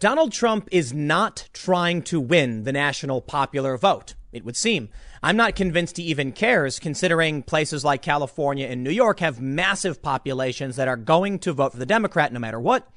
Donald Trump is not trying to win the national popular vote, it would seem. I'm not convinced he even cares, considering places like California and New York have massive populations that are going to vote for the Democrat no matter what.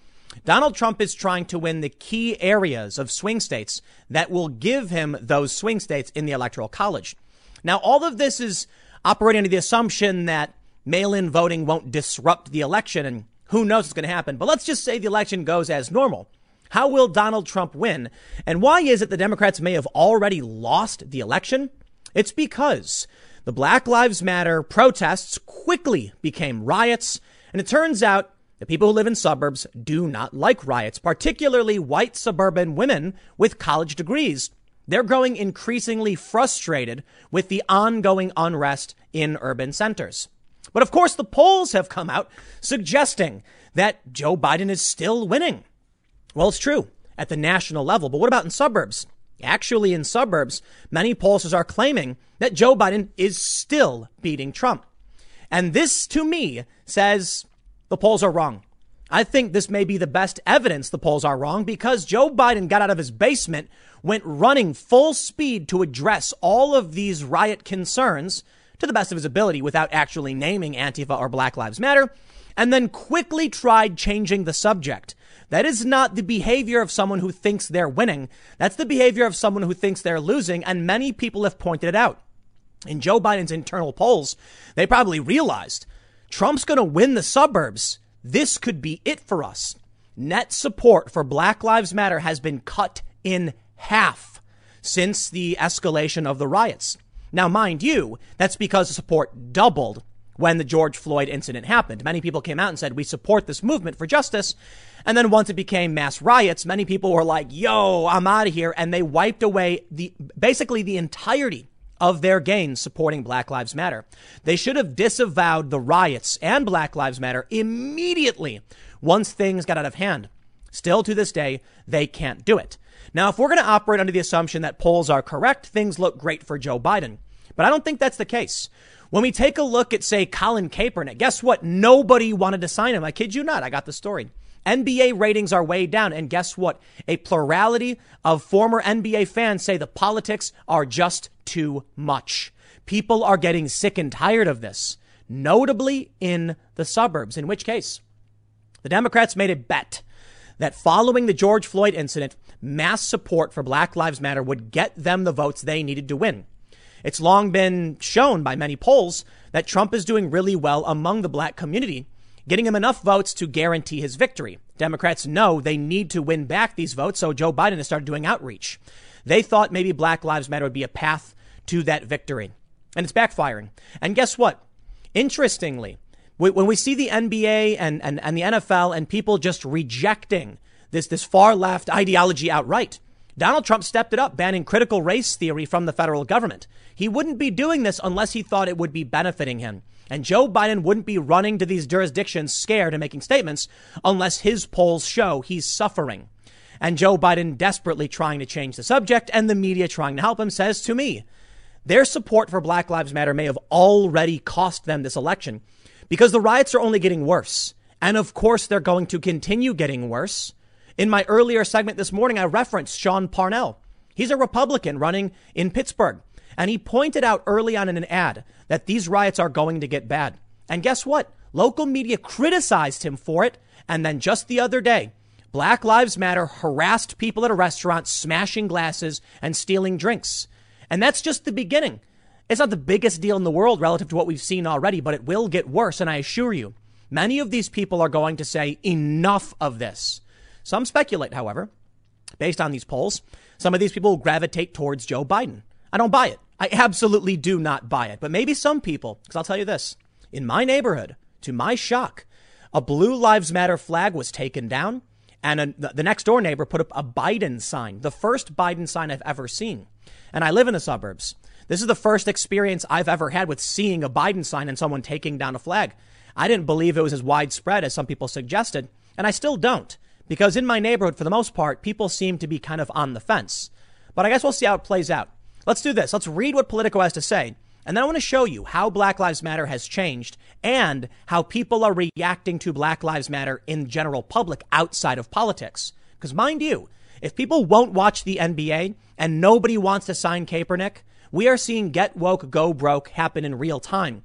Donald Trump is trying to win the key areas of swing states that will give him those swing states in the Electoral College. Now, all of this is operating under the assumption that mail in voting won't disrupt the election, and who knows what's going to happen. But let's just say the election goes as normal. How will Donald Trump win? And why is it the Democrats may have already lost the election? It's because the Black Lives Matter protests quickly became riots. And it turns out the people who live in suburbs do not like riots, particularly white suburban women with college degrees. They're growing increasingly frustrated with the ongoing unrest in urban centers. But of course, the polls have come out suggesting that Joe Biden is still winning. Well, it's true at the national level, but what about in suburbs? Actually, in suburbs, many pollsters are claiming that Joe Biden is still beating Trump. And this, to me, says the polls are wrong. I think this may be the best evidence the polls are wrong because Joe Biden got out of his basement, went running full speed to address all of these riot concerns to the best of his ability without actually naming Antifa or Black Lives Matter, and then quickly tried changing the subject. That is not the behavior of someone who thinks they're winning. That's the behavior of someone who thinks they're losing. And many people have pointed it out. In Joe Biden's internal polls, they probably realized Trump's going to win the suburbs. This could be it for us. Net support for Black Lives Matter has been cut in half since the escalation of the riots. Now, mind you, that's because the support doubled when the George Floyd incident happened. Many people came out and said, we support this movement for justice. And then once it became mass riots, many people were like, yo, I'm out of here. And they wiped away the, basically the entirety of their gains supporting Black Lives Matter. They should have disavowed the riots and Black Lives Matter immediately once things got out of hand. Still to this day, they can't do it. Now, if we're going to operate under the assumption that polls are correct, things look great for Joe Biden. But I don't think that's the case. When we take a look at, say, Colin Kaepernick, guess what? Nobody wanted to sign him. I kid you not. I got the story. NBA ratings are way down. And guess what? A plurality of former NBA fans say the politics are just too much. People are getting sick and tired of this, notably in the suburbs, in which case the Democrats made a bet that following the George Floyd incident, mass support for Black Lives Matter would get them the votes they needed to win. It's long been shown by many polls that Trump is doing really well among the black community, getting him enough votes to guarantee his victory. Democrats know they need to win back these votes, so Joe Biden has started doing outreach. They thought maybe Black Lives Matter would be a path to that victory. And it's backfiring. And guess what? Interestingly, when we see the NBA and, and, and the NFL and people just rejecting this, this far left ideology outright, Donald Trump stepped it up, banning critical race theory from the federal government. He wouldn't be doing this unless he thought it would be benefiting him. And Joe Biden wouldn't be running to these jurisdictions scared and making statements unless his polls show he's suffering. And Joe Biden desperately trying to change the subject and the media trying to help him says to me, their support for Black Lives Matter may have already cost them this election because the riots are only getting worse. And of course, they're going to continue getting worse. In my earlier segment this morning, I referenced Sean Parnell. He's a Republican running in Pittsburgh. And he pointed out early on in an ad that these riots are going to get bad. And guess what? Local media criticized him for it. And then just the other day, Black Lives Matter harassed people at a restaurant, smashing glasses and stealing drinks. And that's just the beginning. It's not the biggest deal in the world relative to what we've seen already, but it will get worse. And I assure you, many of these people are going to say enough of this. Some speculate, however, based on these polls, some of these people gravitate towards Joe Biden. I don't buy it. I absolutely do not buy it. But maybe some people, because I'll tell you this in my neighborhood, to my shock, a Blue Lives Matter flag was taken down, and a, the next door neighbor put up a Biden sign, the first Biden sign I've ever seen. And I live in the suburbs. This is the first experience I've ever had with seeing a Biden sign and someone taking down a flag. I didn't believe it was as widespread as some people suggested, and I still don't. Because in my neighborhood, for the most part, people seem to be kind of on the fence. But I guess we'll see how it plays out. Let's do this. Let's read what Politico has to say. And then I want to show you how Black Lives Matter has changed and how people are reacting to Black Lives Matter in general public outside of politics. Because mind you, if people won't watch the NBA and nobody wants to sign Kaepernick, we are seeing get woke, go broke happen in real time.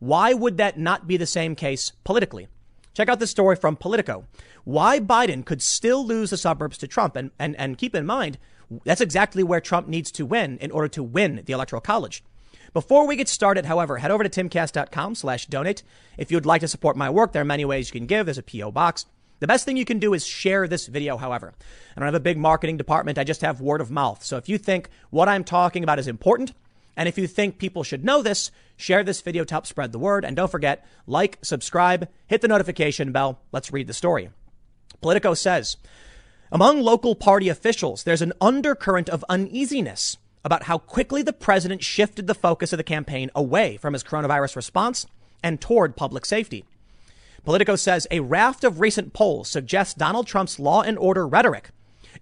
Why would that not be the same case politically? Check out this story from Politico. Why Biden could still lose the suburbs to Trump. And, and, and keep in mind, that's exactly where Trump needs to win in order to win the electoral college. Before we get started, however, head over to timcast.com slash donate. If you'd like to support my work, there are many ways you can give. There's a P.O. box. The best thing you can do is share this video, however. I don't have a big marketing department. I just have word of mouth. So if you think what I'm talking about is important, and if you think people should know this, share this video to help spread the word. And don't forget, like, subscribe, hit the notification bell. Let's read the story. Politico says, among local party officials, there's an undercurrent of uneasiness about how quickly the president shifted the focus of the campaign away from his coronavirus response and toward public safety. Politico says a raft of recent polls suggests Donald Trump's law and order rhetoric,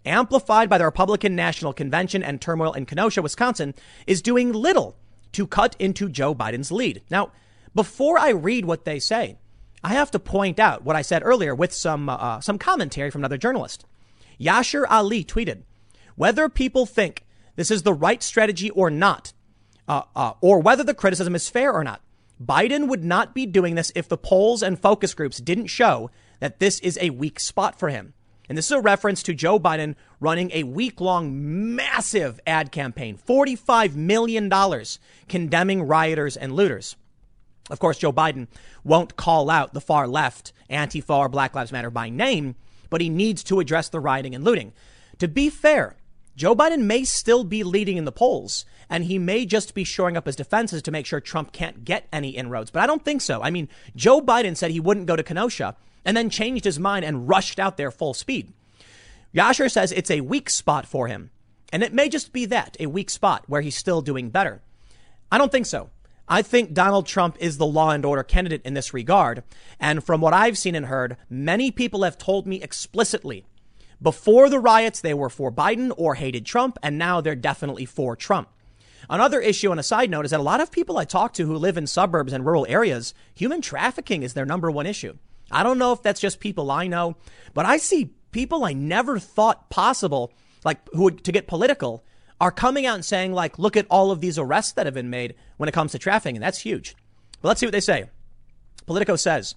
amplified by the Republican National Convention and turmoil in Kenosha, Wisconsin, is doing little to cut into Joe Biden's lead. Now, before I read what they say, I have to point out what I said earlier with some uh, some commentary from another journalist. Yashar Ali tweeted, "Whether people think this is the right strategy or not, uh, uh, or whether the criticism is fair or not, Biden would not be doing this if the polls and focus groups didn't show that this is a weak spot for him. And this is a reference to Joe Biden running a week long massive ad campaign, $45 million condemning rioters and looters. Of course, Joe Biden won't call out the far left, Antifa or Black Lives Matter by name, but he needs to address the rioting and looting. To be fair, Joe Biden may still be leading in the polls, and he may just be shoring up his defenses to make sure Trump can't get any inroads. But I don't think so. I mean, Joe Biden said he wouldn't go to Kenosha and then changed his mind and rushed out there full speed. Yashar says it's a weak spot for him. And it may just be that, a weak spot where he's still doing better. I don't think so. I think Donald Trump is the law and order candidate in this regard. And from what I've seen and heard, many people have told me explicitly before the riots, they were for Biden or hated Trump, and now they're definitely for Trump. Another issue on a side note is that a lot of people I talk to who live in suburbs and rural areas, human trafficking is their number one issue. I don't know if that's just people I know, but I see people I never thought possible, like who would to get political, are coming out and saying like, look at all of these arrests that have been made when it comes to trafficking, and that's huge. But let's see what they say. Politico says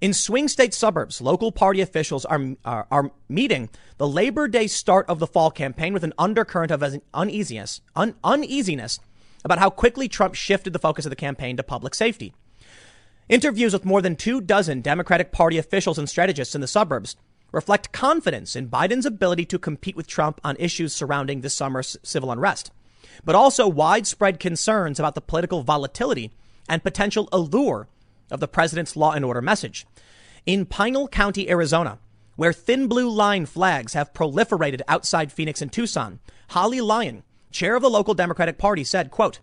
in swing state suburbs, local party officials are, are, are, meeting the Labor Day start of the fall campaign with an undercurrent of uneasiness, un, uneasiness about how quickly Trump shifted the focus of the campaign to public safety. Interviews with more than two dozen Democratic Party officials and strategists in the suburbs reflect confidence in Biden's ability to compete with Trump on issues surrounding this summer's civil unrest, but also widespread concerns about the political volatility and potential allure of the president's law and order message. In Pinal County, Arizona, where thin blue line flags have proliferated outside Phoenix and Tucson, Holly Lyon, chair of the local Democratic Party, said, quote,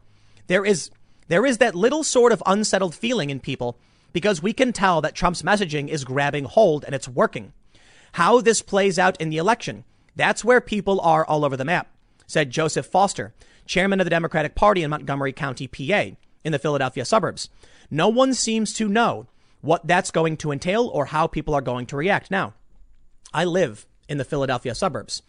there is, there is that little sort of unsettled feeling in people because we can tell that Trump's messaging is grabbing hold and it's working. How this plays out in the election, that's where people are all over the map, said Joseph Foster, chairman of the Democratic Party in Montgomery County, PA, in the Philadelphia suburbs. No one seems to know what that's going to entail or how people are going to react. Now, I live in the Philadelphia suburbs,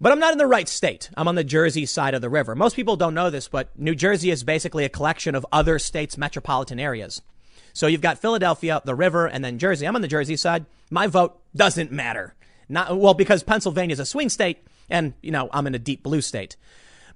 but I'm not in the right state. I'm on the Jersey side of the river. Most people don't know this, but New Jersey is basically a collection of other states' metropolitan areas. So you've got Philadelphia, the river, and then Jersey. I'm on the Jersey side. My vote doesn't matter. Not well because Pennsylvania is a swing state, and you know I'm in a deep blue state.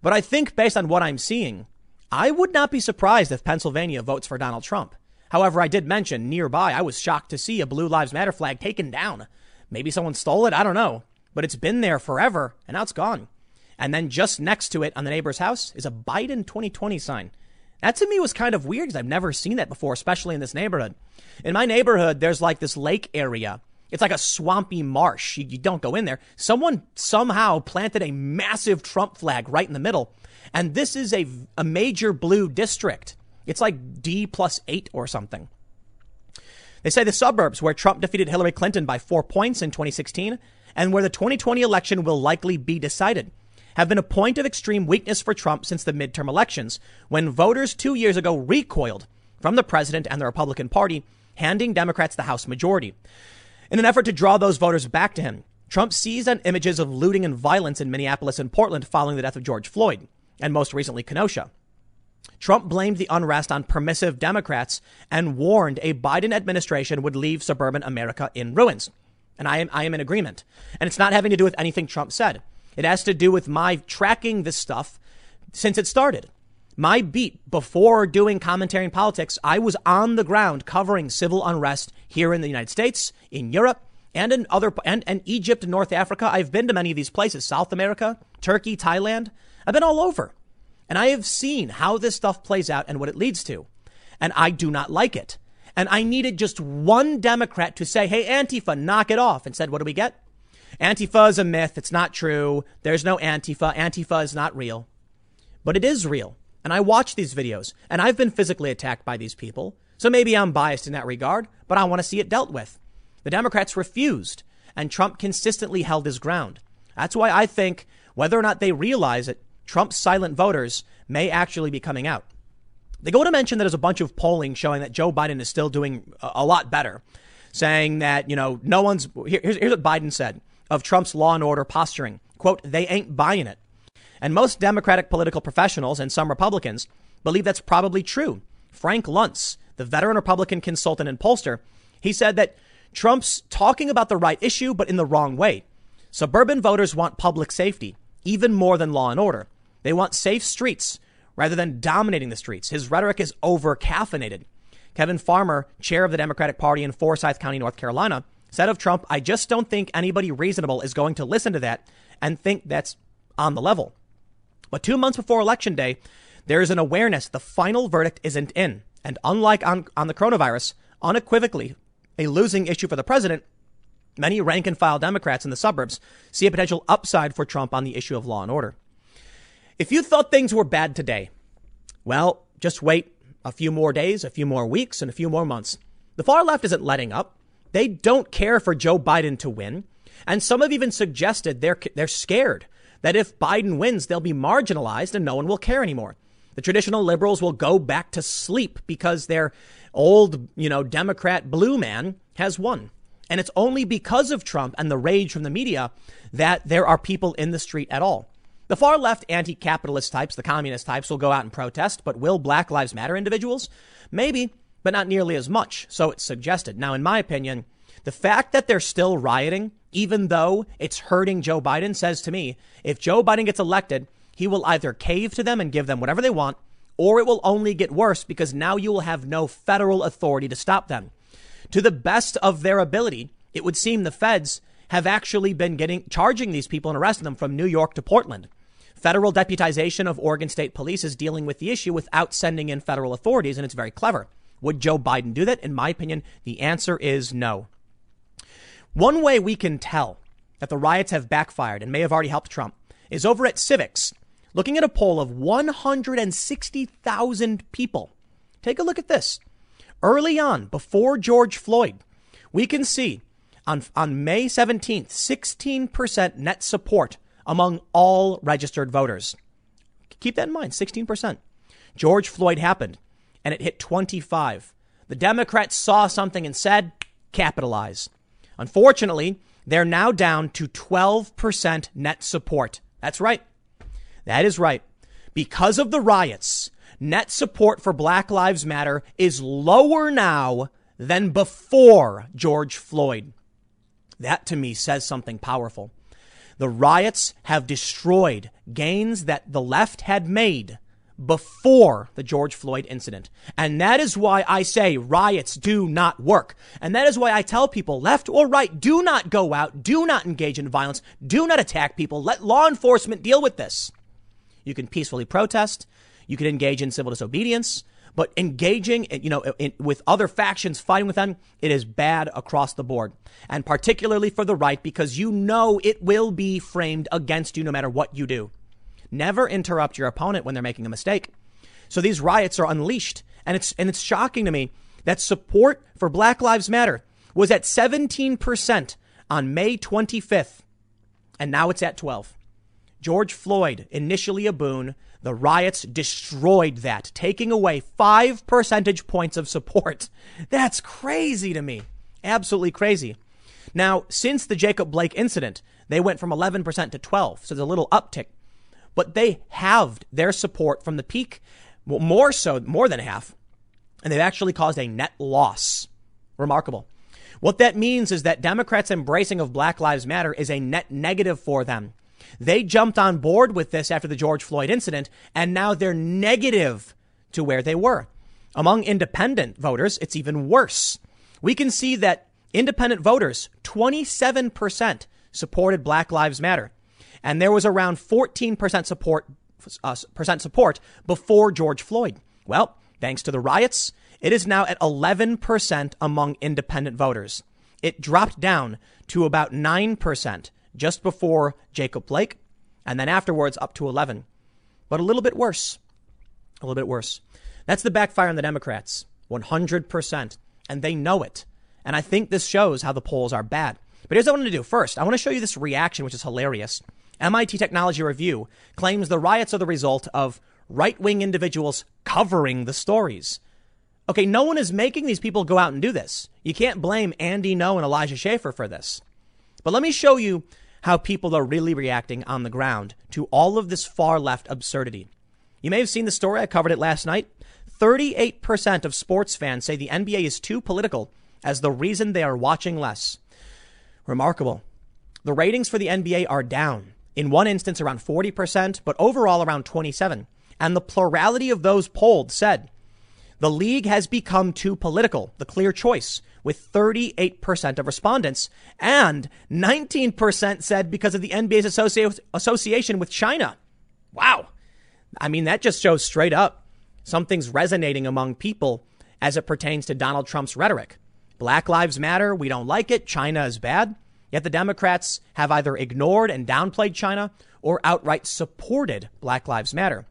But I think based on what I'm seeing, I would not be surprised if Pennsylvania votes for Donald Trump. However, I did mention nearby, I was shocked to see a Blue Lives Matter flag taken down. Maybe someone stole it. I don't know. But it's been there forever and now it's gone. And then just next to it on the neighbor's house is a Biden 2020 sign. That to me was kind of weird because I've never seen that before, especially in this neighborhood. In my neighborhood, there's like this lake area. It's like a swampy marsh. You, you don't go in there. Someone somehow planted a massive Trump flag right in the middle. And this is a, a major blue district. It's like D plus eight or something. They say the suburbs where Trump defeated Hillary Clinton by four points in 2016 and where the 2020 election will likely be decided have been a point of extreme weakness for Trump since the midterm elections when voters two years ago recoiled from the president and the Republican Party, handing Democrats the House majority. In an effort to draw those voters back to him, Trump seized on images of looting and violence in Minneapolis and Portland following the death of George Floyd, and most recently Kenosha. Trump blamed the unrest on permissive Democrats and warned a Biden administration would leave suburban America in ruins. And I am, I am in agreement. And it's not having to do with anything Trump said. It has to do with my tracking this stuff since it started. My beat before doing commentary in politics, I was on the ground covering civil unrest here in the United States, in Europe, and in other and, and Egypt and North Africa. I've been to many of these places, South America, Turkey, Thailand. I've been all over. And I have seen how this stuff plays out and what it leads to. And I do not like it. And I needed just one Democrat to say, hey, Antifa, knock it off. And said, what do we get? Antifa is a myth. It's not true. There's no Antifa. Antifa is not real. But it is real. And I watch these videos and I've been physically attacked by these people. So maybe I'm biased in that regard, but I want to see it dealt with. The Democrats refused and Trump consistently held his ground. That's why I think whether or not they realize it, Trump's silent voters may actually be coming out. They go to mention that there's a bunch of polling showing that Joe Biden is still doing a lot better, saying that, you know, no one's. Here's, here's what Biden said of Trump's law and order posturing. Quote, they ain't buying it. And most Democratic political professionals and some Republicans believe that's probably true. Frank Luntz, the veteran Republican consultant and pollster, he said that Trump's talking about the right issue, but in the wrong way. Suburban voters want public safety, even more than law and order. They want safe streets rather than dominating the streets. His rhetoric is over caffeinated. Kevin Farmer, chair of the Democratic Party in Forsyth County, North Carolina, said of Trump, I just don't think anybody reasonable is going to listen to that and think that's on the level. But two months before election day, there is an awareness the final verdict isn't in. And unlike on, on the coronavirus, unequivocally a losing issue for the president, many rank and file Democrats in the suburbs see a potential upside for Trump on the issue of law and order. If you thought things were bad today, well, just wait a few more days, a few more weeks, and a few more months. The far left isn't letting up. They don't care for Joe Biden to win. And some have even suggested they're, they're scared that if Biden wins, they'll be marginalized and no one will care anymore. The traditional liberals will go back to sleep because their old, you know, Democrat blue man has won. And it's only because of Trump and the rage from the media that there are people in the street at all. The far left anti capitalist types, the communist types, will go out and protest, but will Black Lives Matter individuals? Maybe, but not nearly as much, so it's suggested. Now, in my opinion, the fact that they're still rioting, even though it's hurting Joe Biden, says to me if Joe Biden gets elected, he will either cave to them and give them whatever they want, or it will only get worse because now you will have no federal authority to stop them. To the best of their ability, it would seem the feds have actually been getting charging these people and arresting them from New York to Portland. Federal deputization of Oregon State Police is dealing with the issue without sending in federal authorities, and it's very clever. Would Joe Biden do that? In my opinion, the answer is no. One way we can tell that the riots have backfired and may have already helped Trump is over at Civiqs, looking at a poll of 160,000 people. Take a look at this. Early on, before George Floyd, we can see on, on May 17th, 16% net support among all registered voters. Keep that in mind 16%. George Floyd happened and it hit 25. The Democrats saw something and said, capitalize. Unfortunately, they're now down to 12% net support. That's right. That is right. Because of the riots, net support for Black Lives Matter is lower now than before George Floyd. That to me says something powerful. The riots have destroyed gains that the left had made before the George Floyd incident. And that is why I say riots do not work. And that is why I tell people, left or right, do not go out, do not engage in violence, do not attack people. Let law enforcement deal with this. You can peacefully protest, you can engage in civil disobedience, but engaging, you know, in, with other factions, fighting with them, it is bad across the board. And particularly for the right, because you know it will be framed against you no matter what you do. Never interrupt your opponent when they're making a mistake. So these riots are unleashed. And it's, and it's shocking to me that support for Black Lives Matter was at 17% on May 25th. And now it's at 12. George Floyd, initially a boon, the riots destroyed that, taking away five percentage points of support. That's crazy to me. Absolutely crazy. Now, since the Jacob Blake incident, they went from 11% to 12, so there's a little uptick. But they halved their support from the peak, well, more so, more than half, and they've actually caused a net loss. Remarkable. What that means is that Democrats' embracing of Black Lives Matter is a net negative for them. They jumped on board with this after the George Floyd incident, and now they're negative to where they were. Among independent voters, it's even worse. We can see that independent voters, 27% supported Black Lives Matter. And there was around 14% support, uh, percent support before George Floyd. Well, thanks to the riots, it is now at 11% among independent voters. It dropped down to about 9% just before Jacob Blake, and then afterwards up to 11. But a little bit worse. A little bit worse. That's the backfire on the Democrats. 100%. And they know it. And I think this shows how the polls are bad. But here's what I want to do. First, I want to show you this reaction, which is hilarious. MIT Technology Review claims the riots are the result of right wing individuals covering the stories. Okay, no one is making these people go out and do this. You can't blame Andy Ngo and Elijah Schaffer for this. But let me show you how people are really reacting on the ground to all of this far left absurdity. You may have seen the story. I covered it last night. 38% of sports fans say the NBA is too political as the reason they are watching less. Remarkable. The ratings for the NBA are down. In one instance, around 40%, but overall around 27. And the plurality of those polled said the league has become too political, the clear choice, with 38% of respondents. And 19% said because of the NBA's associ- association with China. Wow. I mean, that just shows straight up something's resonating among people as it pertains to Donald Trump's rhetoric. Black Lives Matter, we don't like it. China is bad. Yet the Democrats have either ignored and downplayed China or outright supported Black Lives Matter.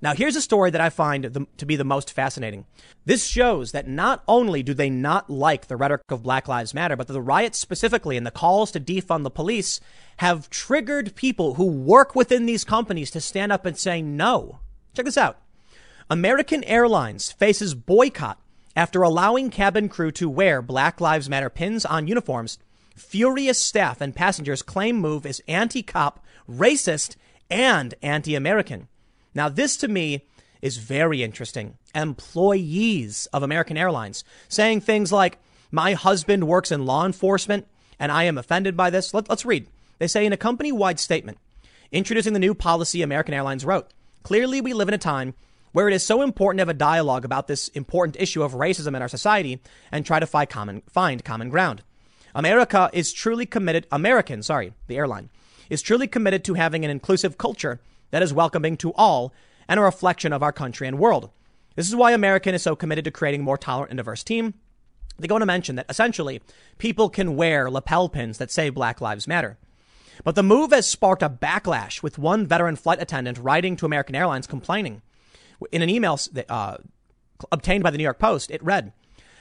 Now, here's a story that I find the, to be the most fascinating. This shows that not only do they not like the rhetoric of Black Lives Matter, but the riots specifically and the calls to defund the police have triggered people who work within these companies to stand up and say no. Check this out. American Airlines faces boycott after allowing cabin crew to wear Black Lives Matter pins on uniforms. Furious staff and passengers claim move is anti cop, racist, and anti American. Now, this to me is very interesting. Employees of American Airlines saying things like, My husband works in law enforcement and I am offended by this. Let, us read. They say in a company wide statement introducing the new policy American Airlines wrote Clearly, we live in a time where it is so important to have a dialogue about this important issue of racism in our society and try to common, find common ground. America is truly committed, American, sorry, the airline, is truly committed to having an inclusive culture that is welcoming to all and a reflection of our country and world. This is why American is so committed to creating a more tolerant and diverse team. They go on to mention that essentially people can wear lapel pins that say Black Lives Matter. But the move has sparked a backlash with one veteran flight attendant writing to American Airlines complaining. In an email uh, obtained by the New York Post, it read,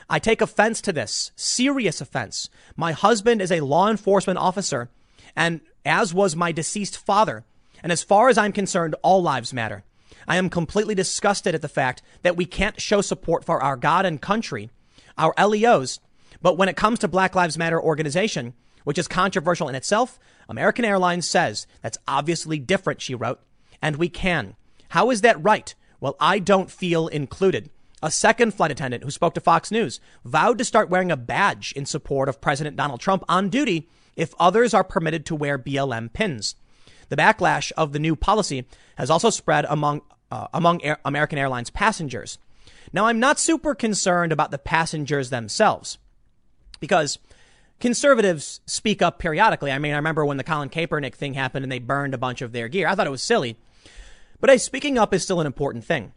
I take offense to this, serious offense. My husband is a law enforcement officer, and as was my deceased father, and as far as I'm concerned, all lives matter. I am completely disgusted at the fact that we can't show support for our God and country, our LEOs, but when it comes to Black Lives Matter organization, which is controversial in itself, American Airlines says that's obviously different, she wrote, and we can. How is that right? Well, I don't feel included. A second flight attendant who spoke to Fox News vowed to start wearing a badge in support of President Donald Trump on duty if others are permitted to wear BLM pins. The backlash of the new policy has also spread among uh, among Air- American Airlines passengers. Now, I'm not super concerned about the passengers themselves because conservatives speak up periodically. I mean, I remember when the Colin Kaepernick thing happened and they burned a bunch of their gear. I thought it was silly. But hey, speaking up is still an important thing.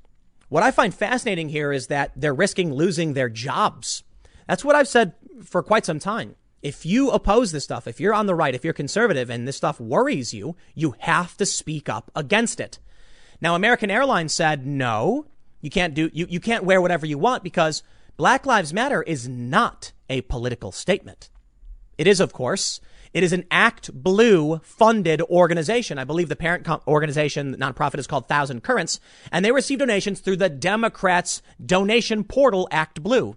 What I find fascinating here is that they're risking losing their jobs. That's what I've said for quite some time. If you oppose this stuff, if you're on the right, if you're conservative and this stuff worries you, you have to speak up against it. Now, American Airlines said, no, you can't do, you, you can't wear whatever you want because Black Lives Matter is not a political statement. It is, of course. It is an Act Blue funded organization. I believe the parent organization, the nonprofit, is called Thousand Currents, and they receive donations through the Democrats' donation portal, Act Blue.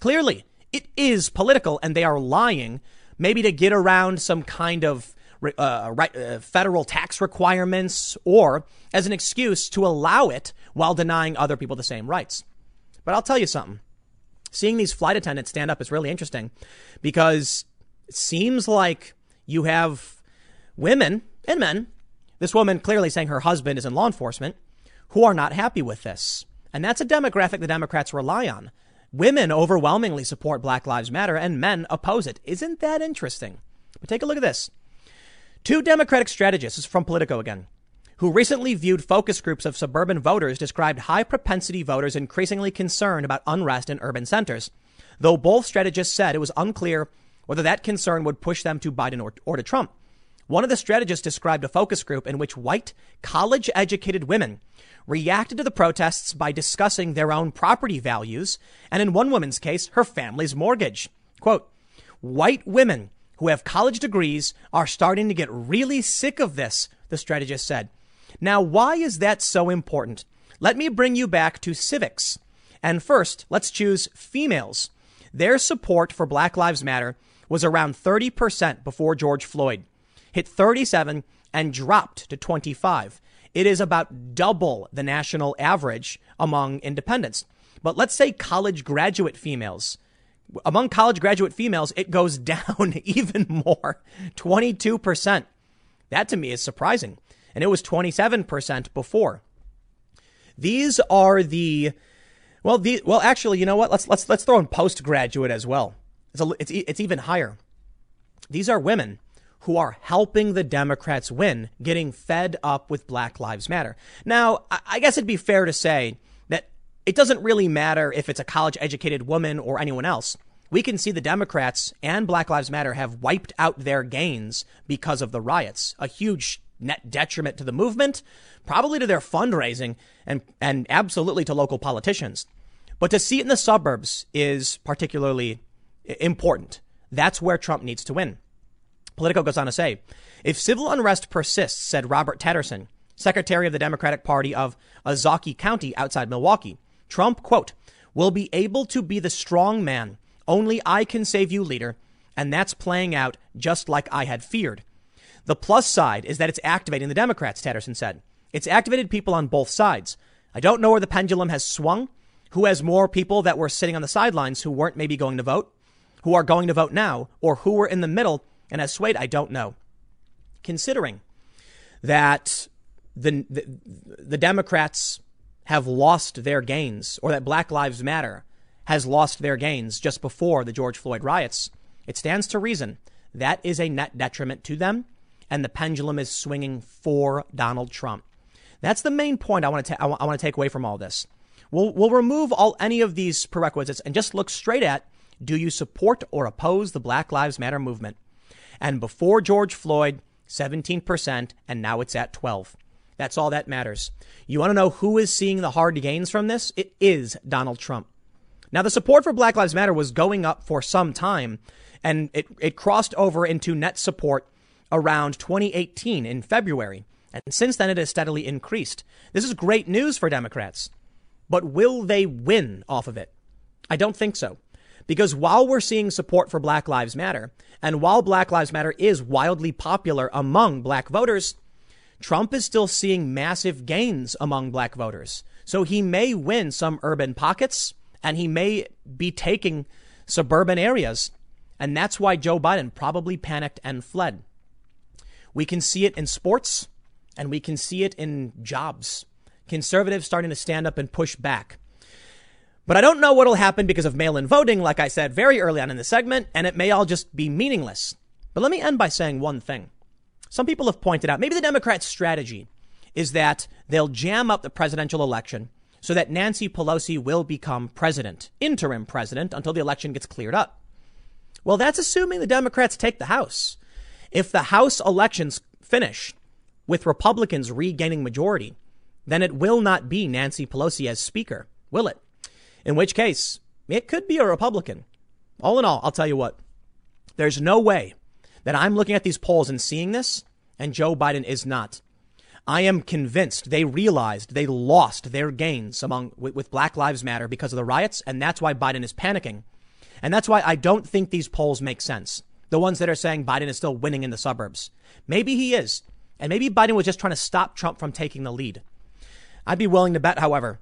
Clearly, it is political, and they are lying maybe to get around some kind of uh, right, uh, federal tax requirements or as an excuse to allow it while denying other people the same rights. But I'll tell you something. Seeing these flight attendants stand up is really interesting because it seems like you have women and men, this woman clearly saying her husband is in law enforcement, who are not happy with this. And that's a demographic the Democrats rely on. Women overwhelmingly support Black Lives Matter and men oppose it. Isn't that interesting? But take a look at this. Two Democratic strategists, this is from Politico again, who recently viewed focus groups of suburban voters described high propensity voters increasingly concerned about unrest in urban centers, though both strategists said it was unclear whether that concern would push them to Biden or, or to Trump. One of the strategists described a focus group in which white, college educated women reacted to the protests by discussing their own property values, and in one woman's case, her family's mortgage. Quote, white women who have college degrees are starting to get really sick of this, the strategist said. Now, why is that so important? Let me bring you back to Civiqs. And first, let's choose females. Their support for Black Lives Matter was around 30% before George Floyd, hit 37 and dropped to 25. It is about double the national average among independents. But let's say college graduate females among college graduate females, it goes down even more 22%. That to me is surprising. And it was 27% before. These are the, well, the, well, actually, you know what? Let's, let's, let's throw in postgraduate as well. It's, a, it's, it's even higher. These are women who are helping the Democrats win, getting fed up with Black Lives Matter. Now, I guess it'd be fair to say that it doesn't really matter if it's a college educated woman or anyone else. We can see the Democrats and Black Lives Matter have wiped out their gains because of the riots. A huge net detriment to the movement, probably to their fundraising and, and absolutely to local politicians. But to see it in the suburbs is particularly important. That's where Trump needs to win. Politico goes on to say, if civil unrest persists, said Robert Tatterson, secretary of the Democratic Party of Ozaukee County outside Milwaukee, Trump, quote, will be able to be the strong man. Only I can save you, leader. And that's playing out just like I had feared. The plus side is that it's activating the Democrats, Tatterson said. It's activated people on both sides. I don't know where the pendulum has swung. Who has more people that were sitting on the sidelines who weren't maybe going to vote, who are going to vote now, or who were in the middle and has swayed? I don't know. Considering that the, the, the Democrats have lost their gains or that Black Lives Matter has lost their gains just before the George Floyd riots, it stands to reason that is a net detriment to them and the pendulum is swinging for Donald Trump. That's the main point I want to ta- I want to take away from all this. We'll, we'll remove all any of these prerequisites and just look straight at do you support or oppose the Black Lives Matter movement? And before George Floyd, 17%, and now it's at 12. That's all that matters. You want to know who is seeing the hard gains from this? It is Donald Trump. Now, the support for Black Lives Matter was going up for some time, and it, it crossed over into net support around 2018 in February. And since then, it has steadily increased. This is great news for Democrats. But will they win off of it? I don't think so. Because while we're seeing support for Black Lives Matter, and while Black Lives Matter is wildly popular among black voters, Trump is still seeing massive gains among black voters. So he may win some urban pockets and he may be taking suburban areas. And that's why Joe Biden probably panicked and fled. We can see it in sports and we can see it in jobs. Conservatives starting to stand up and push back. But I don't know what'll happen because of mail in voting, like I said very early on in the segment, and it may all just be meaningless. But let me end by saying one thing. Some people have pointed out maybe the Democrats' strategy is that they'll jam up the presidential election so that Nancy Pelosi will become president, interim president, until the election gets cleared up. Well, that's assuming the Democrats take the House. If the House elections finish with Republicans regaining majority, then it will not be Nancy Pelosi as Speaker, will it? In which case, it could be a Republican. All in all, I'll tell you what, there's no way that I'm looking at these polls and seeing this, and Joe Biden is not. I am convinced they realized they lost their gains among with, with, Black Lives Matter because of the riots, and that's why Biden is panicking. And that's why I don't think these polls make sense. The ones that are saying Biden is still winning in the suburbs. Maybe he is. And maybe Biden was just trying to stop Trump from taking the lead. I'd be willing to bet, however,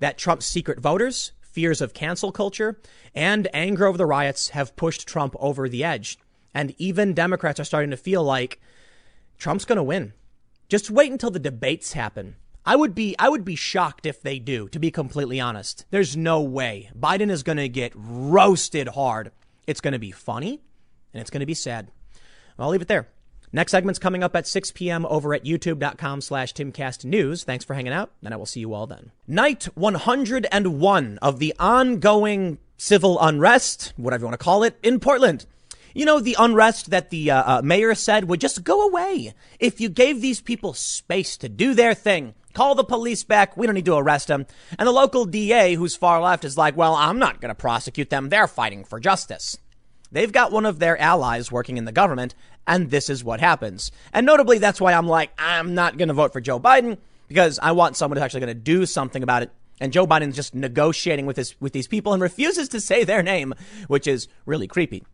that Trump's secret voters, fears of cancel culture, and anger over the riots have pushed Trump over the edge. And even Democrats are starting to feel like Trump's going to win. Just wait until the debates happen. I would be I would be shocked if they do, to be completely honest. There's no way. Biden is going to get roasted hard. It's going to be funny and it's going to be sad. I'll leave it there. Next segment's coming up at 6 p.m. over at youtube.com slash timcastnews. Thanks for hanging out, and I will see you all then. Night 101 of the ongoing civil unrest, whatever you want to call it, in Portland. You know, the unrest that the uh, uh, mayor said would just go away if you gave these people space to do their thing. Call the police back. We don't need to arrest them. And the local DA, who's far left, is like, well, I'm not going to prosecute them. They're fighting for justice. They've got one of their allies working in the government, and this is what happens. And notably, that's why I'm like, I'm not going to vote for Joe Biden because I want someone who's actually going to do something about it. And Joe Biden's just negotiating with his, with these people and refuses to say their name, which is really creepy.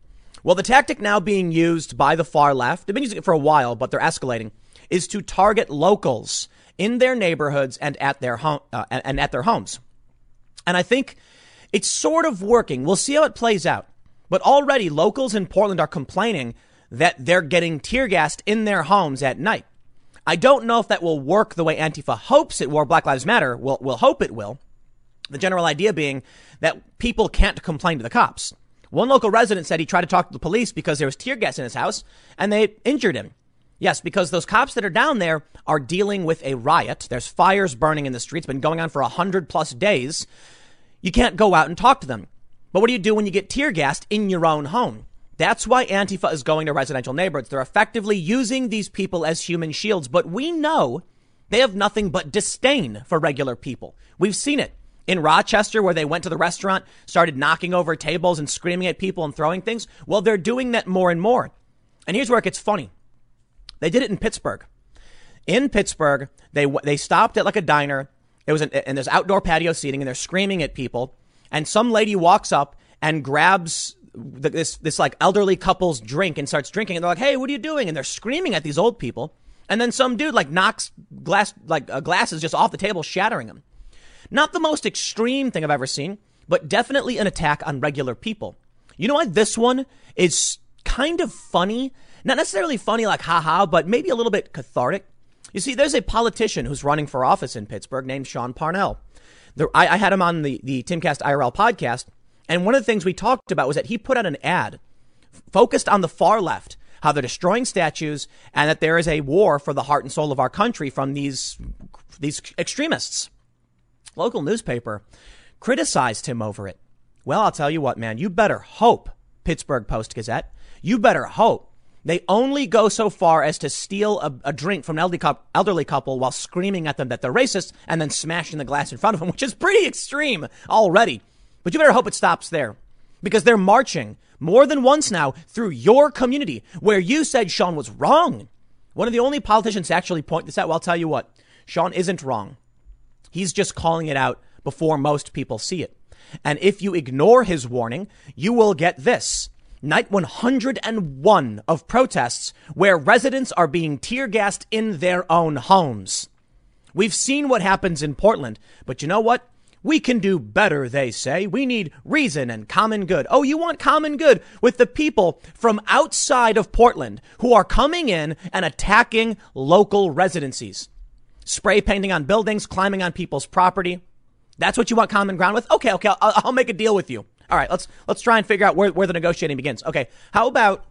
Well, the tactic now being used by the far left, they've been using it for a while, but they're escalating, is to target locals in their neighborhoods and at their home uh, and at their homes. And I think it's sort of working. We'll see how it plays out. But already locals in Portland are complaining that they're getting tear gassed in their homes at night. I don't know if that will work the way Antifa hopes it will. Black Lives Matter will, will hope it will. The general idea being that people can't complain to the cops. One local resident said he tried to talk to the police because there was tear gas in his house and they injured him. Yes, because those cops that are down there are dealing with a riot. There's fires burning in the streets, been going on for a hundred plus days. You can't go out and talk to them. But what do you do when you get tear gassed in your own home? That's why Antifa is going to residential neighborhoods. They're effectively using these people as human shields, but we know they have nothing but disdain for regular people. We've seen it in Rochester where they went to the restaurant, started knocking over tables and screaming at people and throwing things. Well, they're doing that more and more. And here's where it gets funny. They did it in Pittsburgh. In Pittsburgh, they they stopped at like a diner. It was an, and there's outdoor patio seating, and they're screaming at people and some lady walks up and grabs the, this this like elderly couple's drink and starts drinking, and they're like, "Hey, what are you doing?" And they're screaming at these old people, and then some dude like knocks glass like uh, glasses just off the table, shattering them. Not the most extreme thing I've ever seen, but definitely an attack on regular people. You know what? This one is kind of funny. Not necessarily funny like haha, but maybe a little bit cathartic. You see, there's a politician who's running for office in Pittsburgh named Sean Parnell. I, I had him on the, the Timcast IRL podcast. And one of the things we talked about was that he put out an ad focused on the far left, how they're destroying statues and that there is a war for the heart and soul of our country from these, these extremists. Local newspaper criticized him over it. Well, I'll tell you what, man, you better hope, Pittsburgh Post Gazette, you better hope they only go so far as to steal a, a drink from an elderly couple while screaming at them that they're racist and then smashing the glass in front of them, which is pretty extreme already. But you better hope it stops there because they're marching more than once now through your community where you said Sean was wrong. One of the only politicians to actually point this out. Well, I'll tell you what, Sean isn't wrong. He's just calling it out before most people see it. And if you ignore his warning, you will get this night 101 of protests where residents are being tear gassed in their own homes. We've seen what happens in Portland, but you know what? We can do better, they say. We need reason and common good. Oh, you want common good with the people from outside of Portland who are coming in and attacking local residencies, spray painting on buildings, climbing on people's property. That's what you want common ground with? Okay, okay, I'll, I'll make a deal with you. All right, let's let's try and figure out where, where the negotiating begins. Okay, how about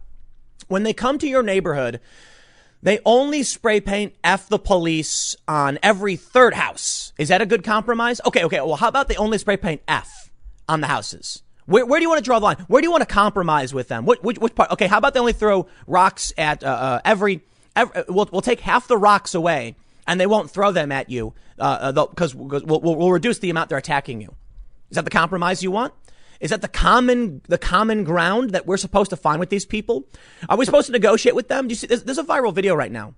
when they come to your neighborhood, they only spray paint F the police on every third house. Is that a good compromise? Okay, okay. Well, how about they only spray paint F on the houses? Where, where do you want to draw the line? Where do you want to compromise with them? What, which, which part? Okay, how about they only throw rocks at uh, uh, every, every we'll, we'll take half the rocks away and they won't throw them at you because uh, uh we'll, we'll, we'll reduce the amount they're attacking you. Is that the compromise you want? Is that the common the common ground that we're supposed to find with these people? Are we supposed to negotiate with them? Do you see? There's, there's a viral video right now.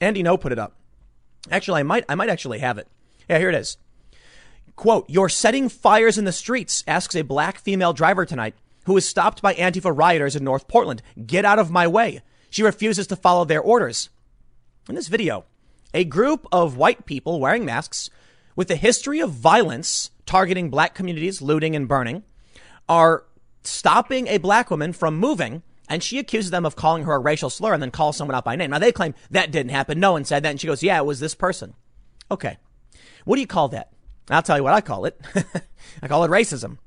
Andy Ngo put it up. Actually, I might I might actually have it. Yeah, here it is. Quote: You're setting fires in the streets. Asks a black female driver tonight who was stopped by Antifa rioters in North Portland. Get out of my way. She refuses to follow their orders. In this video, a group of white people wearing masks with a history of violence targeting black communities, looting and burning, are stopping a black woman from moving and she accuses them of calling her a racial slur and then calls someone out by name. Now they claim that didn't happen. No one said that. And she goes, yeah, it was this person. Okay. What do you call that? I'll tell you what I call it. I call it racism.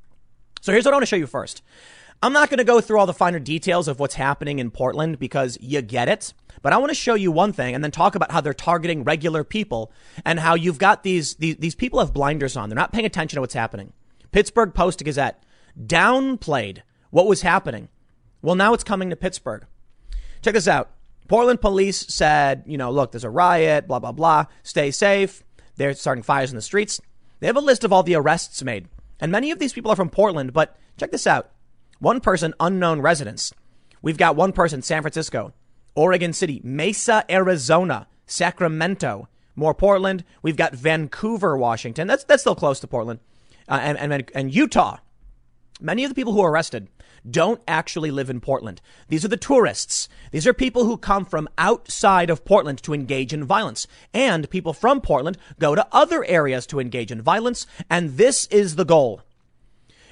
So here's what I want to show you first. I'm not going to go through all the finer details of what's happening in Portland because you get it. But I want to show you one thing and then talk about how they're targeting regular people and how you've got these, these, these people have blinders on. They're not paying attention to what's happening. Pittsburgh Post Gazette downplayed what was happening. Well, now it's coming to Pittsburgh. Check this out. Portland police said, you know, look, there's a riot, blah, blah, blah. Stay safe. They're starting fires in the streets. They have a list of all the arrests made. And many of these people are from Portland, but check this out. One person, unknown residents. We've got one person, San Francisco, Oregon City, Mesa, Arizona, Sacramento, more Portland. We've got Vancouver, Washington. That's, that's still close to Portland. Uh, and, and, and Utah. Many of the people who are arrested don't actually live in Portland. These are the tourists. These are people who come from outside of Portland to engage in violence. And people from Portland go to other areas to engage in violence. And this is the goal.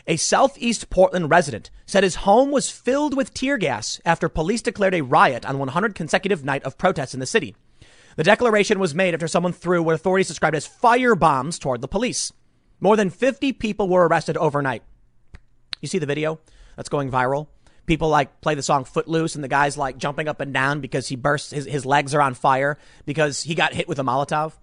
A Southeast Portland resident said his home was filled with tear gas after police declared a riot on 100 consecutive night of protests in the city. The declaration was made after someone threw what authorities described as fire bombs toward the police. More than 50 people were arrested overnight. You see the video that's going viral? People like play the song Footloose and the guy's like jumping up and down because he bursts, his, his legs are on fire because he got hit with a Molotov.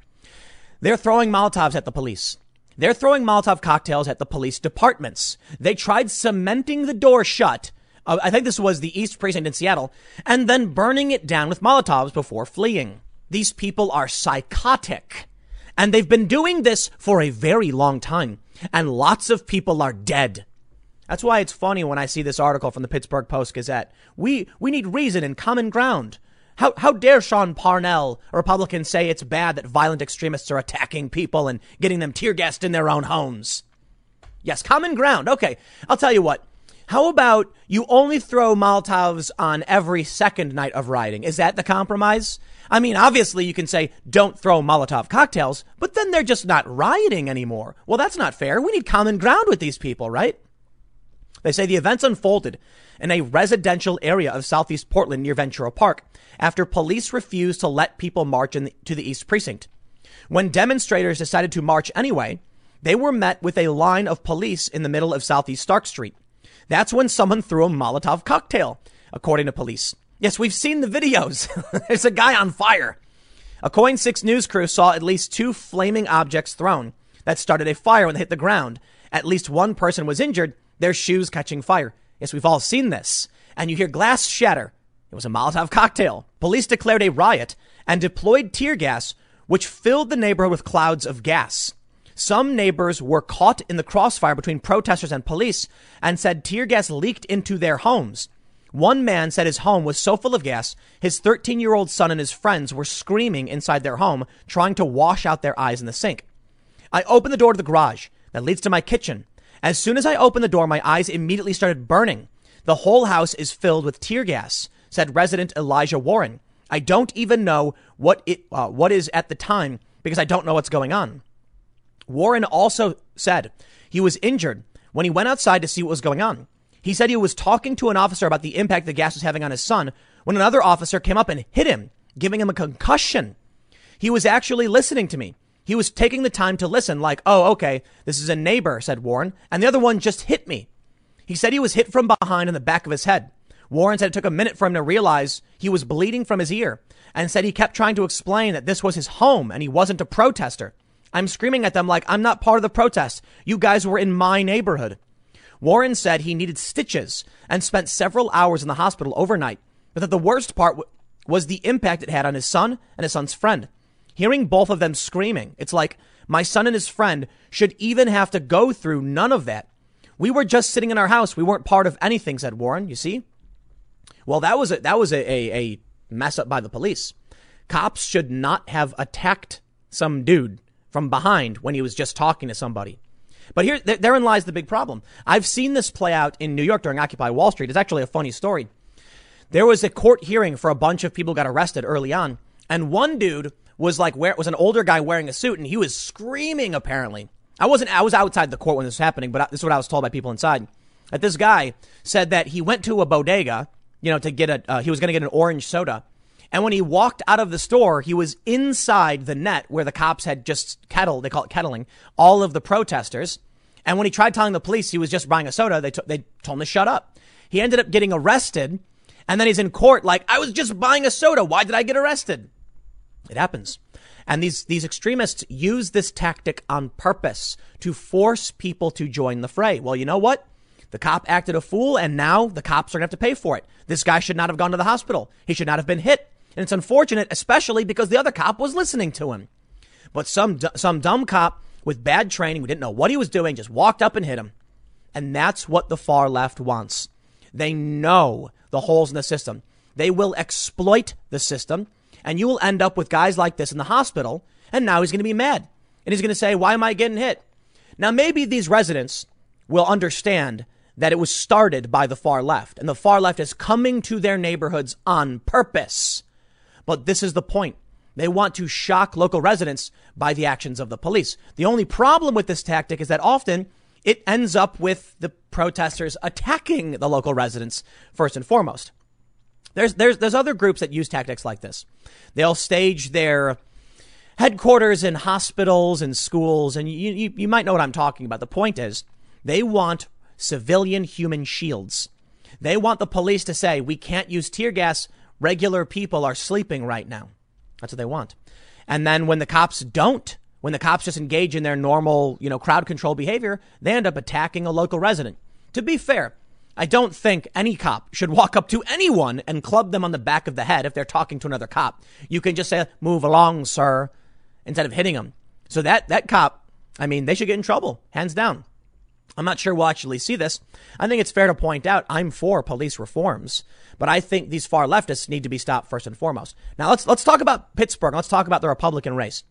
They're throwing Molotovs at the police. They're throwing Molotov cocktails at the police departments. They tried cementing the door shut. Uh, I think this was the East Precinct in Seattle, and then burning it down with Molotovs before fleeing. These people are psychotic. And they've been doing this for a very long time. And lots of people are dead. That's why it's funny when I see this article from the Pittsburgh Post Gazette. We, we need reason and common ground. How, how dare Sean Parnell, a Republican, say it's bad that violent extremists are attacking people and getting them tear gassed in their own homes? Yes, common ground. Okay, I'll tell you what. How about you only throw Molotovs on every second night of rioting? Is that the compromise? I mean, obviously you can say don't throw Molotov cocktails, but then they're just not rioting anymore. Well, that's not fair. We need common ground with these people, right? They say the events unfolded in a residential area of southeast Portland near Ventura Park after police refused to let people march the, to the East Precinct. When demonstrators decided to march anyway, they were met with a line of police in the middle of Southeast Stark Street. That's when someone threw a Molotov cocktail, according to police. Yes, we've seen the videos. There's a guy on fire. A KOIN 6 news crew saw at least two flaming objects thrown that started a fire when they hit the ground. At least one person was injured, their shoes catching fire. Yes, we've all seen this. And you hear glass shatter. It was a Molotov cocktail. Police declared a riot and deployed tear gas, which filled the neighborhood with clouds of gas. Some neighbors were caught in the crossfire between protesters and police and said tear gas leaked into their homes. One man said his home was so full of gas, his 13 year old son and his friends were screaming inside their home, trying to wash out their eyes in the sink. I opened the door to the garage that leads to my kitchen. As soon as I opened the door, my eyes immediately started burning. The whole house is filled with tear gas said resident Elijah Warren. I don't even know what it uh, what is at the time because I don't know what's going on. Warren also said he was injured when he went outside to see what was going on. He said he was talking to an officer about the impact the gas was having on his son when another officer came up and hit him, giving him a concussion. He was actually listening to me. He was taking the time to listen, like, oh, okay, this is a neighbor, said Warren, and the other one just hit me. He said he was hit from behind in the back of his head. Warren said it took a minute for him to realize he was bleeding from his ear and said he kept trying to explain that this was his home and he wasn't a protester. I'm screaming at them like, I'm not part of the protest. You guys were in my neighborhood. Warren said he needed stitches and spent several hours in the hospital overnight, but that the worst part w- was the impact it had on his son and his son's friend. Hearing both of them screaming, it's like my son and his friend should even have to go through none of that. We were just sitting in our house. We weren't part of anything, said Warren. You see? Well, that was a, that was a, a, a mess up by the police. Cops should not have attacked some dude from behind when he was just talking to somebody. But here, therein lies the big problem. I've seen this play out in New York during Occupy Wall Street. It's actually a funny story. There was a court hearing for a bunch of people got arrested early on, and one dude was like, where was an older guy wearing a suit, and he was screaming. Apparently, I wasn't. I was outside the court when this was happening, but this is what I was told by people inside. That this guy said that he went to a bodega, you know, to get a. Uh, he was going to get an orange soda, and when he walked out of the store, he was inside the net where the cops had just kettle. They call it kettling all of the protesters. And when he tried telling the police he was just buying a soda, they, t- they told him to shut up. He ended up getting arrested. And then he's in court like, I was just buying a soda. Why did I get arrested? It happens. And these, these extremists use this tactic on purpose to force people to join the fray. Well, you know what? The cop acted a fool and now the cops are going to have to pay for it. This guy should not have gone to the hospital. He should not have been hit. And it's unfortunate, especially because the other cop was listening to him. But some, some dumb cop with bad training, who didn't know what he was doing, just walked up and hit him. And that's what the far left wants. They know the holes in the system. They will exploit the system and you will end up with guys like this in the hospital. And now he's going to be mad and he's going to say, why am I getting hit? Now, maybe these residents will understand that it was started by the far left and the far left is coming to their neighborhoods on purpose. But this is the point. They want to shock local residents by the actions of the police. The only problem with this tactic is that often it ends up with the protesters attacking the local residents first and foremost. There's, there's, there's other groups that use tactics like this. They'll stage their headquarters in hospitals and schools, and you, you, you might know what I'm talking about. The point is, they want civilian human shields. They want the police to say, we can't use tear gas. Regular people are sleeping right now. That's what they want. And then when the cops don't, when the cops just engage in their normal, you know, crowd control behavior, they end up attacking a local resident. To be fair, I don't think any cop should walk up to anyone and club them on the back of the head if they're talking to another cop. You can just say, move along, sir, instead of hitting them. So that, that cop, I mean, they should get in trouble, hands down. I'm not sure we'll actually see this. I think it's fair to point out I'm for police reforms, but I think these far leftists need to be stopped first and foremost. Now let's, let's talk about Pittsburgh. Let's talk about the Republican race.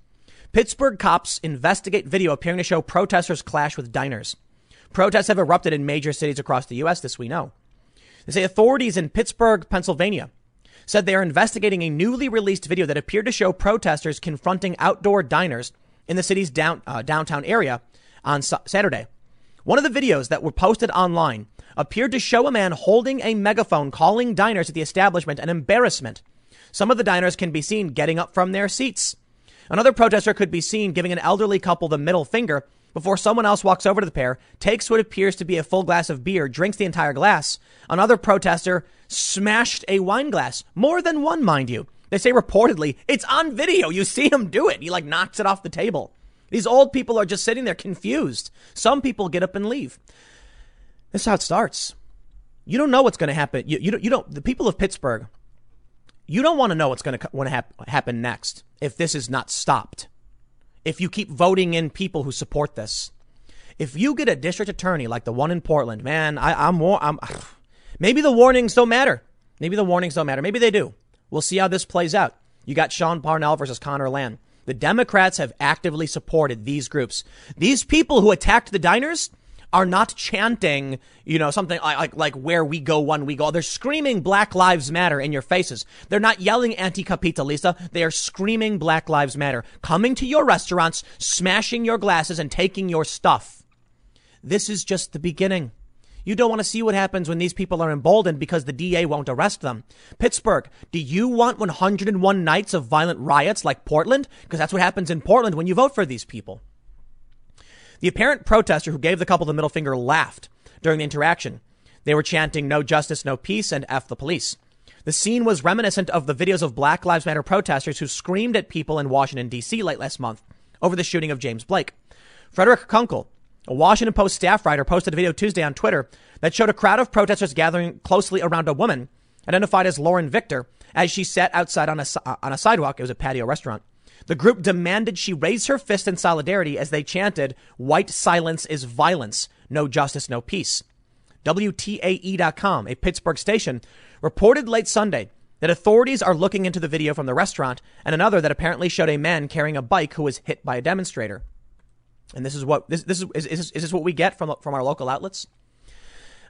Pittsburgh cops investigate video appearing to show protesters clash with diners. Protests have erupted in major cities across the U.S., this we know. They say authorities in Pittsburgh, Pennsylvania said they are investigating a newly released video that appeared to show protesters confronting outdoor diners in the city's down, uh, downtown area on su- Saturday. One of the videos that were posted online appeared to show a man holding a megaphone calling diners at the establishment an embarrassment. Some of the diners can be seen getting up from their seats. Another protester could be seen giving an elderly couple the middle finger before someone else walks over to the pair, takes what appears to be a full glass of beer, drinks the entire glass. Another protester smashed a wine glass. More than one, mind you. They say reportedly, it's on video. You see him do it. He like knocks it off the table. These old people are just sitting there confused. Some people get up and leave. This is how it starts. You don't know what's going to happen. You, you, don't, you don't, the people of Pittsburgh, you don't want to know what's going to hap- happen next if this is not stopped if you keep voting in people who support this. If you get a district attorney like the one in Portland, man, I, am more, I'm, maybe the warnings don't matter. Maybe the warnings don't matter. Maybe they do. We'll see how this plays out. You got Sean Parnell versus Conor Lamb. The Democrats have actively supported these groups. These people who attacked the diners, are not chanting, you know, something like, like, where we go, one we go. They're screaming Black Lives Matter in your faces. They're not yelling anti-capitalista. They are screaming Black Lives Matter, coming to your restaurants, smashing your glasses and taking your stuff. This is just the beginning. You don't want to see what happens when these people are emboldened because the DA won't arrest them. Pittsburgh, do you want 101 nights of violent riots like Portland? Because that's what happens in Portland when you vote for these people. The apparent protester who gave the couple the middle finger laughed during the interaction. They were chanting no justice, no peace, and F the police. The scene was reminiscent of the videos of Black Lives Matter protesters who screamed at people in Washington, D.C. late last month over the shooting of James Blake. Fredrick Kunkel, a Washington Post staff writer, posted a video Tuesday on Twitter that showed a crowd of protesters gathering closely around a woman identified as Lauren Victor as she sat outside on a, on a sidewalk. It was a patio restaurant. The group demanded she raise her fist in solidarity as they chanted, White silence is violence. No justice, no peace. WTAE.com, a Pittsburgh station, reported late Sunday that authorities are looking into the video from the restaurant and another that apparently showed a man carrying a bike who was hit by a demonstrator. And this is what this this is is, is, is this what we get from from our local outlets?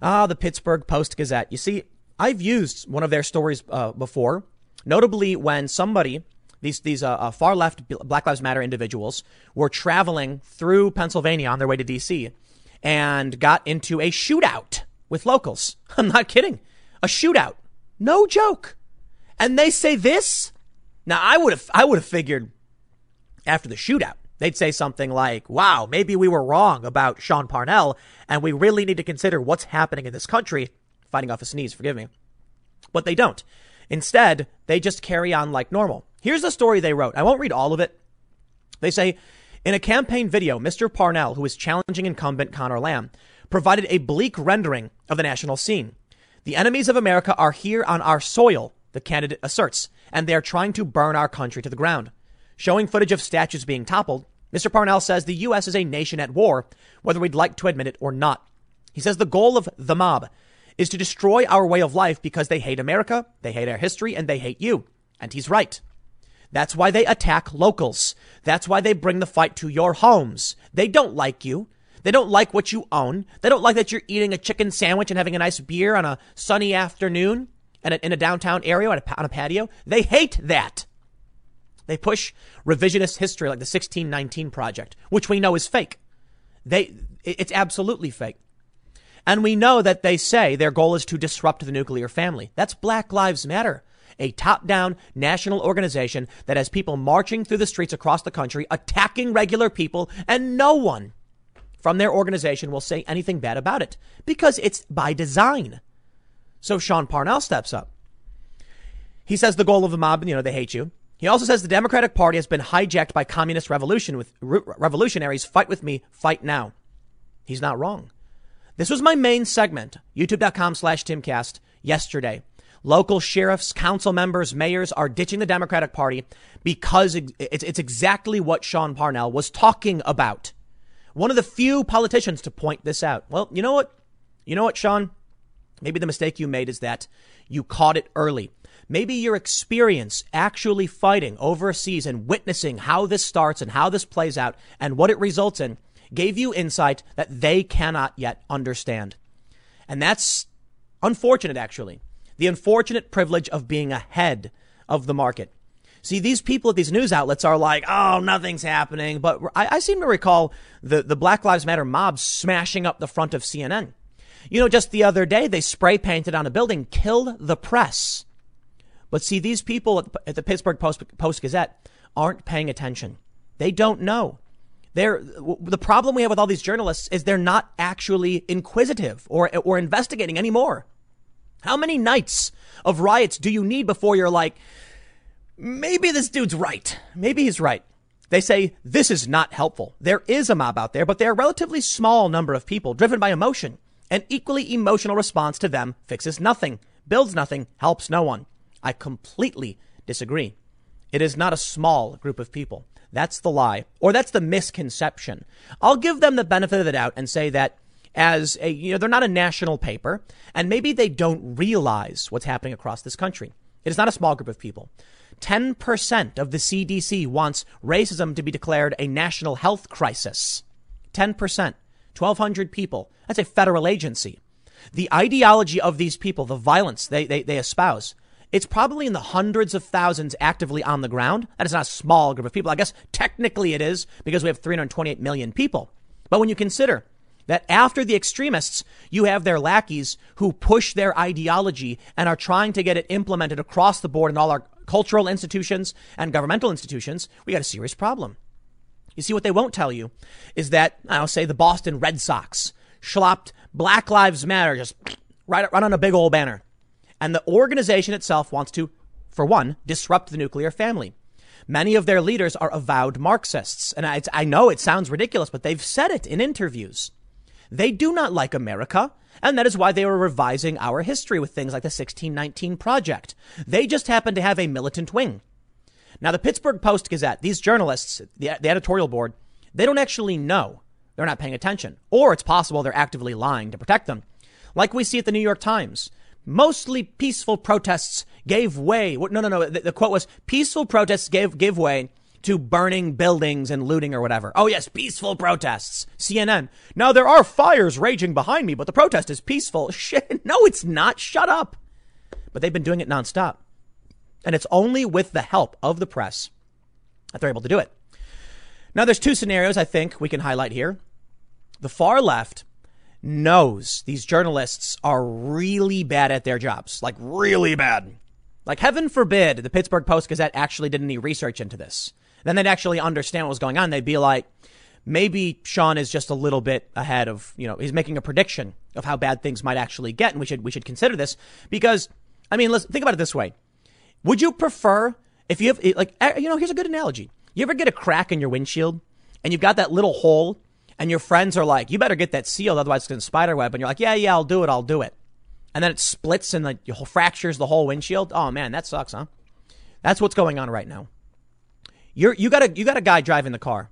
Ah, the Pittsburgh Post Gazette. You see, I've used one of their stories uh, before, notably when somebody these these uh, uh, far left Black Lives Matter individuals were traveling through Pennsylvania on their way to D.C. and got into a shootout with locals. I'm not kidding, a shootout, no joke. And they say this. Now I would have I would have figured after the shootout they'd say something like, "Wow, maybe we were wrong about Sean Parnell, and we really need to consider what's happening in this country." Fighting off a sneeze, forgive me, but they don't. Instead, they just carry on like normal. Here's the story they wrote. I won't read all of it. They say, in a campaign video, Mr. Parnell, who is challenging incumbent Conor Lamb, provided a bleak rendering of the national scene. The enemies of America are here on our soil, the candidate asserts, and they are trying to burn our country to the ground. Showing footage of statues being toppled, Mr. Parnell says the U.S. is a nation at war, whether we'd like to admit it or not. He says the goal of the mob is to destroy our way of life because they hate America, they hate our history, and they hate you. And he's right. That's why they attack locals. That's why they bring the fight to your homes. They don't like you. They don't like what you own. They don't like that you're eating a chicken sandwich and having a nice beer on a sunny afternoon and in a downtown area on a, patio. They hate that. They push revisionist history like the 1619 Project, which we know is fake. They, it's absolutely fake. And we know that they say their goal is to disrupt the nuclear family. That's Black Lives Matter a top down national organization that has people marching through the streets across the country, attacking regular people, and no one from their organization will say anything bad about it because it's by design. So Sean Parnell steps up. He says the goal of the mob, you know, they hate you. He also says the Democratic Party has been hijacked by communist revolution with revolutionaries. Fight with me, fight now. He's not wrong. This was my main segment, youtube.com slash timcast yesterday. Local sheriffs, council members, mayors are ditching the Democratic Party because it's, exactly what Sean Parnell was talking about. One of the few politicians to point this out. Well, you know what? You know what, Sean? Maybe the mistake you made is that you caught it early. Maybe your experience actually fighting overseas and witnessing how this starts and how this plays out and what it results in gave you insight that they cannot yet understand. And that's unfortunate, actually the unfortunate privilege of being ahead of the market. See, these people at these news outlets are like, oh, nothing's happening. But I, I, seem to recall the, the Black Lives Matter mob smashing up the front of CNN. You know, just the other day, they spray painted on a building, kill the press. But see, these people at, at the Pittsburgh Post, Post Gazette aren't paying attention. They don't know. They're, the problem we have with all these journalists is they're not actually inquisitive or, or investigating anymore. How many nights of riots do you need before you're like, maybe this dude's right? Maybe he's right. They say this is not helpful. There is a mob out there, but they're a relatively small number of people driven by emotion. An equally emotional response to them fixes nothing, builds nothing, helps no one. I completely disagree. It is not a small group of people. That's the lie, or that's the misconception. I'll give them the benefit of the doubt and say that as a, you know, they're not a national paper, and maybe they don't realize what's happening across this country. It is not a small group of people. 10% of the CDC wants racism to be declared a national health crisis. 10%. 1,200 people. That's a federal agency. The ideology of these people, the violence they, they, they espouse, it's probably in the hundreds of thousands actively on the ground. That is not a small group of people. I guess technically it is because we have 328 million people. But when you consider that after the extremists, you have their lackeys who push their ideology and are trying to get it implemented across the board in all our cultural institutions and governmental institutions. We got a serious problem. You see, what they won't tell you is that, I'll say the Boston Red Sox schlopped Black Lives Matter just right, right on a big old banner. And the organization itself wants to, for one, disrupt the nuclear family. Many of their leaders are avowed Marxists. And I, I know it sounds ridiculous, but they've said it in interviews. They do not like America. And that is why they were revising our history with things like the 1619 Project. They just happen to have a militant wing. Now, the Pittsburgh Post Gazette, these journalists, the, the editorial board, they don't actually know. They're not paying attention. Or it's possible they're actively lying to protect them. Like we see at the New York Times. Mostly peaceful protests gave way. No, no, no. The, the quote was peaceful protests gave, gave way to burning buildings and looting or whatever. Oh, yes, peaceful protests. CNN. Now there are fires raging behind me, but the protest is peaceful. Shit. No, it's not. Shut up. But they've been doing it nonstop. And it's only with the help of the press that they're able to do it. Now, there's two scenarios I think we can highlight here. The far left knows these journalists are really bad at their jobs, like really bad. Like heaven forbid the Pittsburgh Post Gazette actually did any research into this. Then they'd actually understand what was going on. They'd be like, maybe Sean is just a little bit ahead of, you know, he's making a prediction of how bad things might actually get. And we should, we should consider this because, I mean, let's think about it this way. Would you prefer if you have, like, eh, you know, here's a good analogy. You ever get a crack in your windshield and you've got that little hole and your friends are like, you better get that sealed, otherwise it's going to spider web. And you're like, yeah, yeah, I'll do it, I'll do it. And then it splits and like fractures the whole windshield. Oh man, that sucks, huh? That's what's going on right now. You're you got a you got a guy driving the car,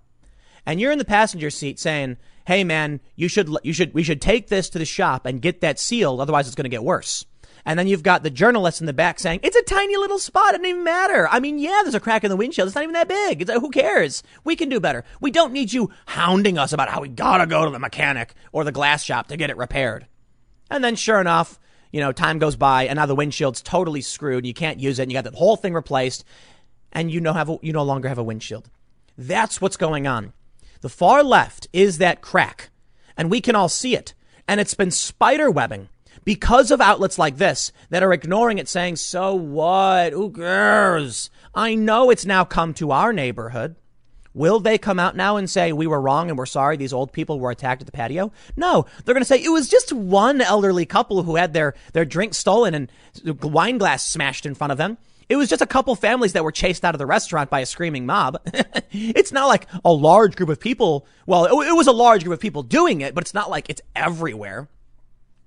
and you're in the passenger seat saying, "Hey man, you should you should we should take this to the shop and get that sealed, otherwise it's going to get worse." And then you've got the journalist in the back saying, it's a tiny little spot. It doesn't even matter. I mean, yeah, there's a crack in the windshield. It's not even that big. It's, who cares? We can do better. We don't need you hounding us about how we gotta go to the mechanic or the glass shop to get it repaired. And then sure enough, you know, time goes by and now the windshield's totally screwed. You can't use it and you got the whole thing replaced and you know have a, you no longer have a windshield. That's what's going on. The far left is that crack and we can all see it. And it's been spider webbing because of outlets like this that are ignoring it, saying, so what? Who cares? I know it's now come to our neighborhood. Will they come out now and say, we were wrong and we're sorry these old people were attacked at the patio? No, they're going to say it was just one elderly couple who had their, their drink stolen and wine glass smashed in front of them. It was just a couple families that were chased out of the restaurant by a screaming mob. it's not like a large group of people. Well, it, was a large group of people doing it, but it's not like it's everywhere.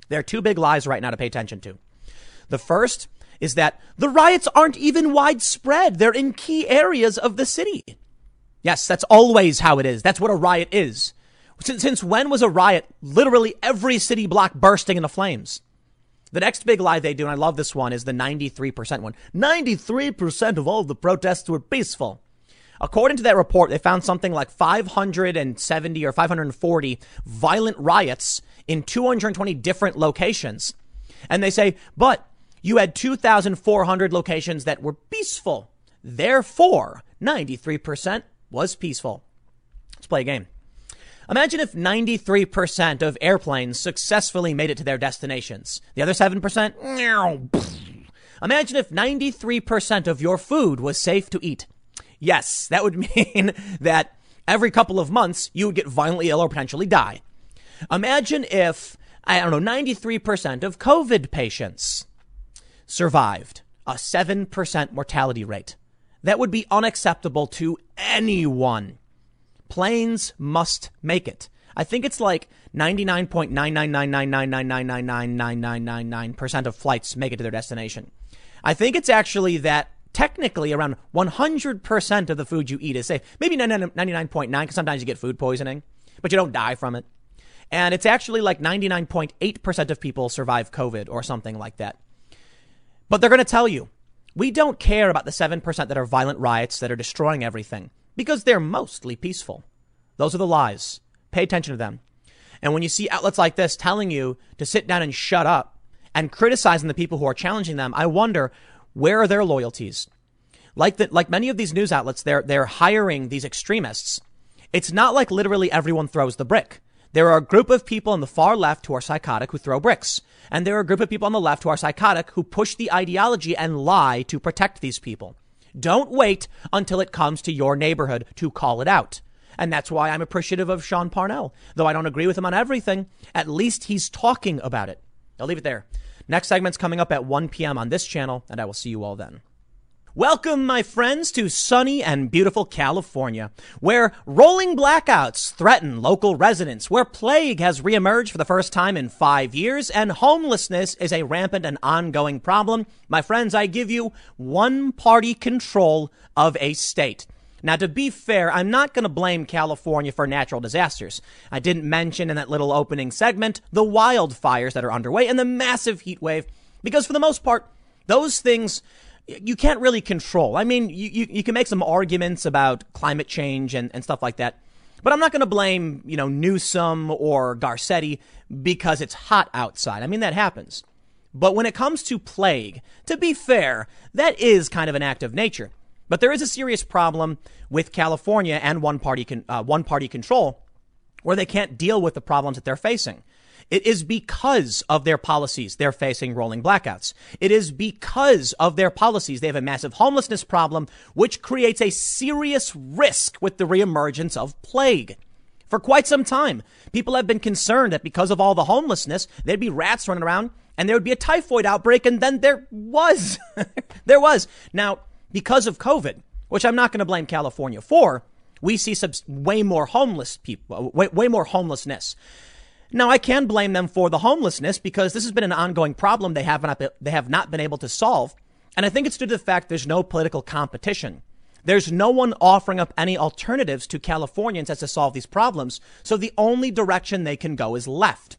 There are two big lies right now to pay attention to. The first is that the riots aren't even widespread. They're in key areas of the city. Yes, that's always how it is. That's what a riot is. Since when was a riot literally every city block bursting into flames? The next big lie they do, and I love this one, is the 93% one. 93% of all the protests were peaceful. According to that report, they found something like 570 or 540 violent riots in 220 different locations. And they say, but you had 2,400 locations that were peaceful. Therefore, 93% was peaceful. Let's play a game. Imagine if 93% of airplanes successfully made it to their destinations. The other 7%? Imagine if 93% of your food was safe to eat. Yes, that would mean that every couple of months you would get violently ill or potentially die. Imagine if, I don't know, 93% of COVID patients survived a 7% mortality rate. That would be unacceptable to anyone. Planes must make it. I think it's like 99.99999999999% of flights make it to their destination. I think it's actually that technically around 100% of the food you eat is safe. Maybe 99.9 because sometimes you get food poisoning, but you don't die from it. And it's actually like 99.8% of people survive COVID or something like that. But they're going to tell you, we don't care about the 7% that are violent riots that are destroying everything because they're mostly peaceful. Those are the lies. Pay attention to them. And when you see outlets like this telling you to sit down and shut up and criticizing the people who are challenging them, I wonder where are their loyalties? Like that, like many of these news outlets, they're, they're hiring these extremists. It's not like literally everyone throws the brick. There are a group of people on the far left who are psychotic who throw bricks. And there are a group of people on the left who are psychotic who push the ideology and lie to protect these people. Don't wait until it comes to your neighborhood to call it out. And that's why I'm appreciative of Sean Parnell. Though I don't agree with him on everything, at least he's talking about it. I'll leave it there. Next segment's coming up at 1 p.m. on this channel, and I will see you all then. Welcome, my friends, to sunny and beautiful California, where rolling blackouts threaten local residents, where plague has reemerged for the first time in five years, and homelessness is a rampant and ongoing problem. My friends, I give you one party control of a state. Now, to be fair, I'm not going to blame California for natural disasters. I didn't mention in that little opening segment the wildfires that are underway and the massive heat wave, because for the most part, those things you can't really control. I mean, you, you, you can make some arguments about climate change and, and stuff like that. But I'm not going to blame, you know, Newsom or Garcetti because it's hot outside. I mean, that happens. But when it comes to plague, to be fair, that is kind of an act of nature. But there is a serious problem with California and one party, con- uh, one party control where they can't deal with the problems that they're facing. It is because of their policies they're facing rolling blackouts. It is because of their policies they have a massive homelessness problem, which creates a serious risk with the reemergence of plague. For quite some time, people have been concerned that because of all the homelessness, there'd be rats running around and there would be a typhoid outbreak, and then there was. there was. Now, because of COVID, which I'm not going to blame California for, we see way more homeless people, way, way more homelessness. Now, I can blame them for the homelessness because this has been an ongoing problem they have not, they have not been able to solve. And I think it's due to the fact there's no political competition. There's no one offering up any alternatives to Californians as to solve these problems. So the only direction they can go is left.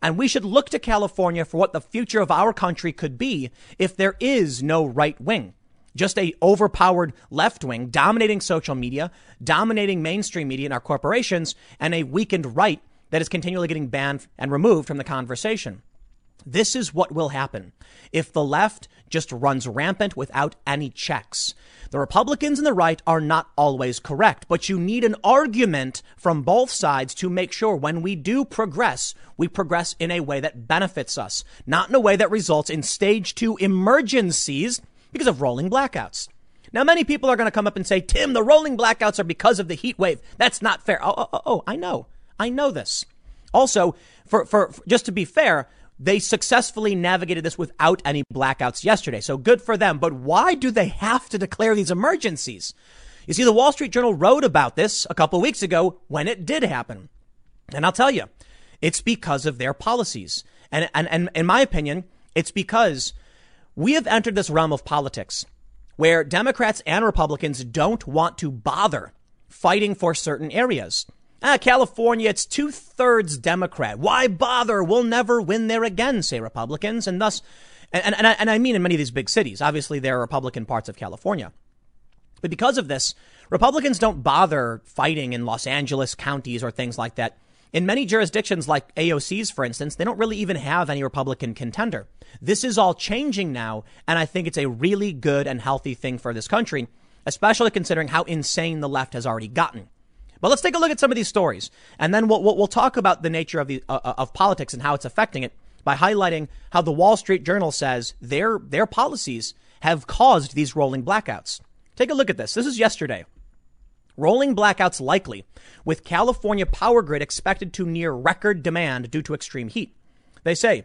And we should look to California for what the future of our country could be if there is no right wing. Just a overpowered left wing dominating social media, dominating mainstream media and our corporations, and a weakened right that is continually getting banned and removed from the conversation. This is what will happen if the left just runs rampant without any checks. The Republicans and the right are not always correct, but you need an argument from both sides to make sure when we do progress, we progress in a way that benefits us, not in a way that results in stage two emergencies because of rolling blackouts. Now, many people are going to come up and say, Tim, the rolling blackouts are because of the heat wave. That's not fair. Oh, oh, oh, oh I know. I know this. Also, for, for, for just to be fair, they successfully navigated this without any blackouts yesterday. So good for them. But why do they have to declare these emergencies? You see, the Wall Street Journal wrote about this a couple weeks ago when it did happen. And I'll tell you, it's because of their policies. And, and, and in my opinion, it's because we have entered this realm of politics where Democrats and Republicans don't want to bother fighting for certain areas. Ah, California, it's two thirds Democrat. Why bother? We'll never win there again, say Republicans. And thus, and, and, and I mean in many of these big cities. Obviously, there are Republican parts of California. But because of this, Republicans don't bother fighting in Los Angeles counties or things like that. In many jurisdictions, like AOC's, for instance, they don't really even have any Republican contender. This is all changing now, and I think it's a really good and healthy thing for this country, especially considering how insane the left has already gotten. But let's take a look at some of these stories, and then we'll, we'll, talk about the nature of, the, uh, uh, of politics and how it's affecting it by highlighting how the Wall Street Journal says their, their policies have caused these rolling blackouts. Take a look at this. This is yesterday. Rolling blackouts likely, with California power grid expected to near record demand due to extreme heat. They say,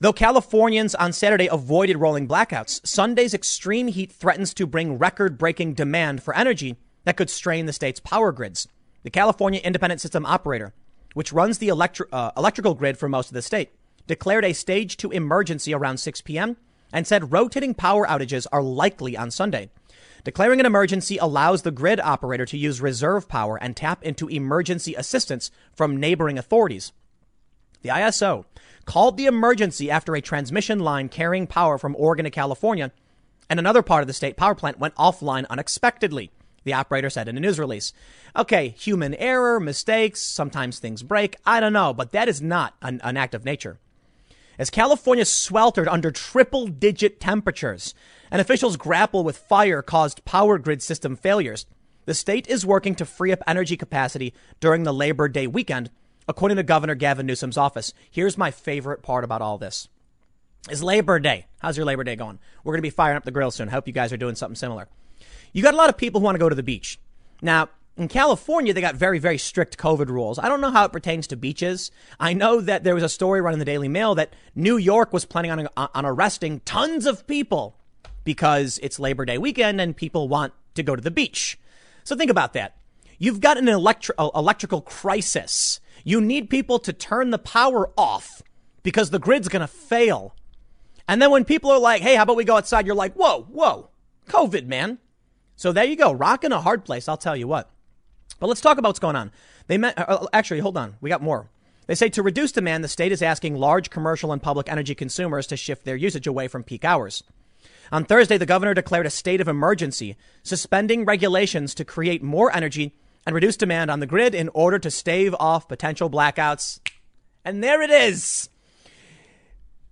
Though Californians on Saturday avoided rolling blackouts, Sunday's extreme heat threatens to bring record breaking demand for energy that could strain the state's power grids. The California Independent System Operator, which runs the electri- uh, electrical grid for most of the state, declared a stage two emergency around 6 p.m. and said rotating power outages are likely on Sunday. Declaring an emergency allows the grid operator to use reserve power and tap into emergency assistance from neighboring authorities. The ISO called the emergency after a transmission line carrying power from Oregon to California and another part of the state power plant went offline unexpectedly the operator said in a news release. Okay, human error, mistakes, sometimes things break. I don't know, but that is not an, an act of nature. As California sweltered under triple digit temperatures and officials grapple with fire caused power grid system failures, the state is working to free up energy capacity during the Labor Day weekend, according to Governor Gavin Newsom's office. Here's my favorite part about all this. Is Labor Day. How's your Labor Day going? We're going to be firing up the grill soon. Hope you guys are doing something similar. You got a lot of people who want to go to the beach. Now, in California, they got very, very strict COVID rules. I don't know how it pertains to beaches. I know that there was a story running in the Daily Mail that New York was planning on, uh, on arresting tons of people because it's Labor Day weekend and people want to go to the beach. So think about that. You've got an electri- uh, electrical crisis. You need people to turn the power off because the grid's going to fail. And then when people are like, hey, how about we go outside? You're like, whoa, whoa, COVID, man. So there you go. Rock in a hard place, I'll tell you what. But let's talk about what's going on. They met, uh, uh, actually, hold on. We got more. They say to reduce demand, the state is asking large commercial and public energy consumers to shift their usage away from peak hours. On Thursday, the governor declared a state of emergency, suspending regulations to create more energy and reduce demand on the grid in order to stave off potential blackouts. And there it is.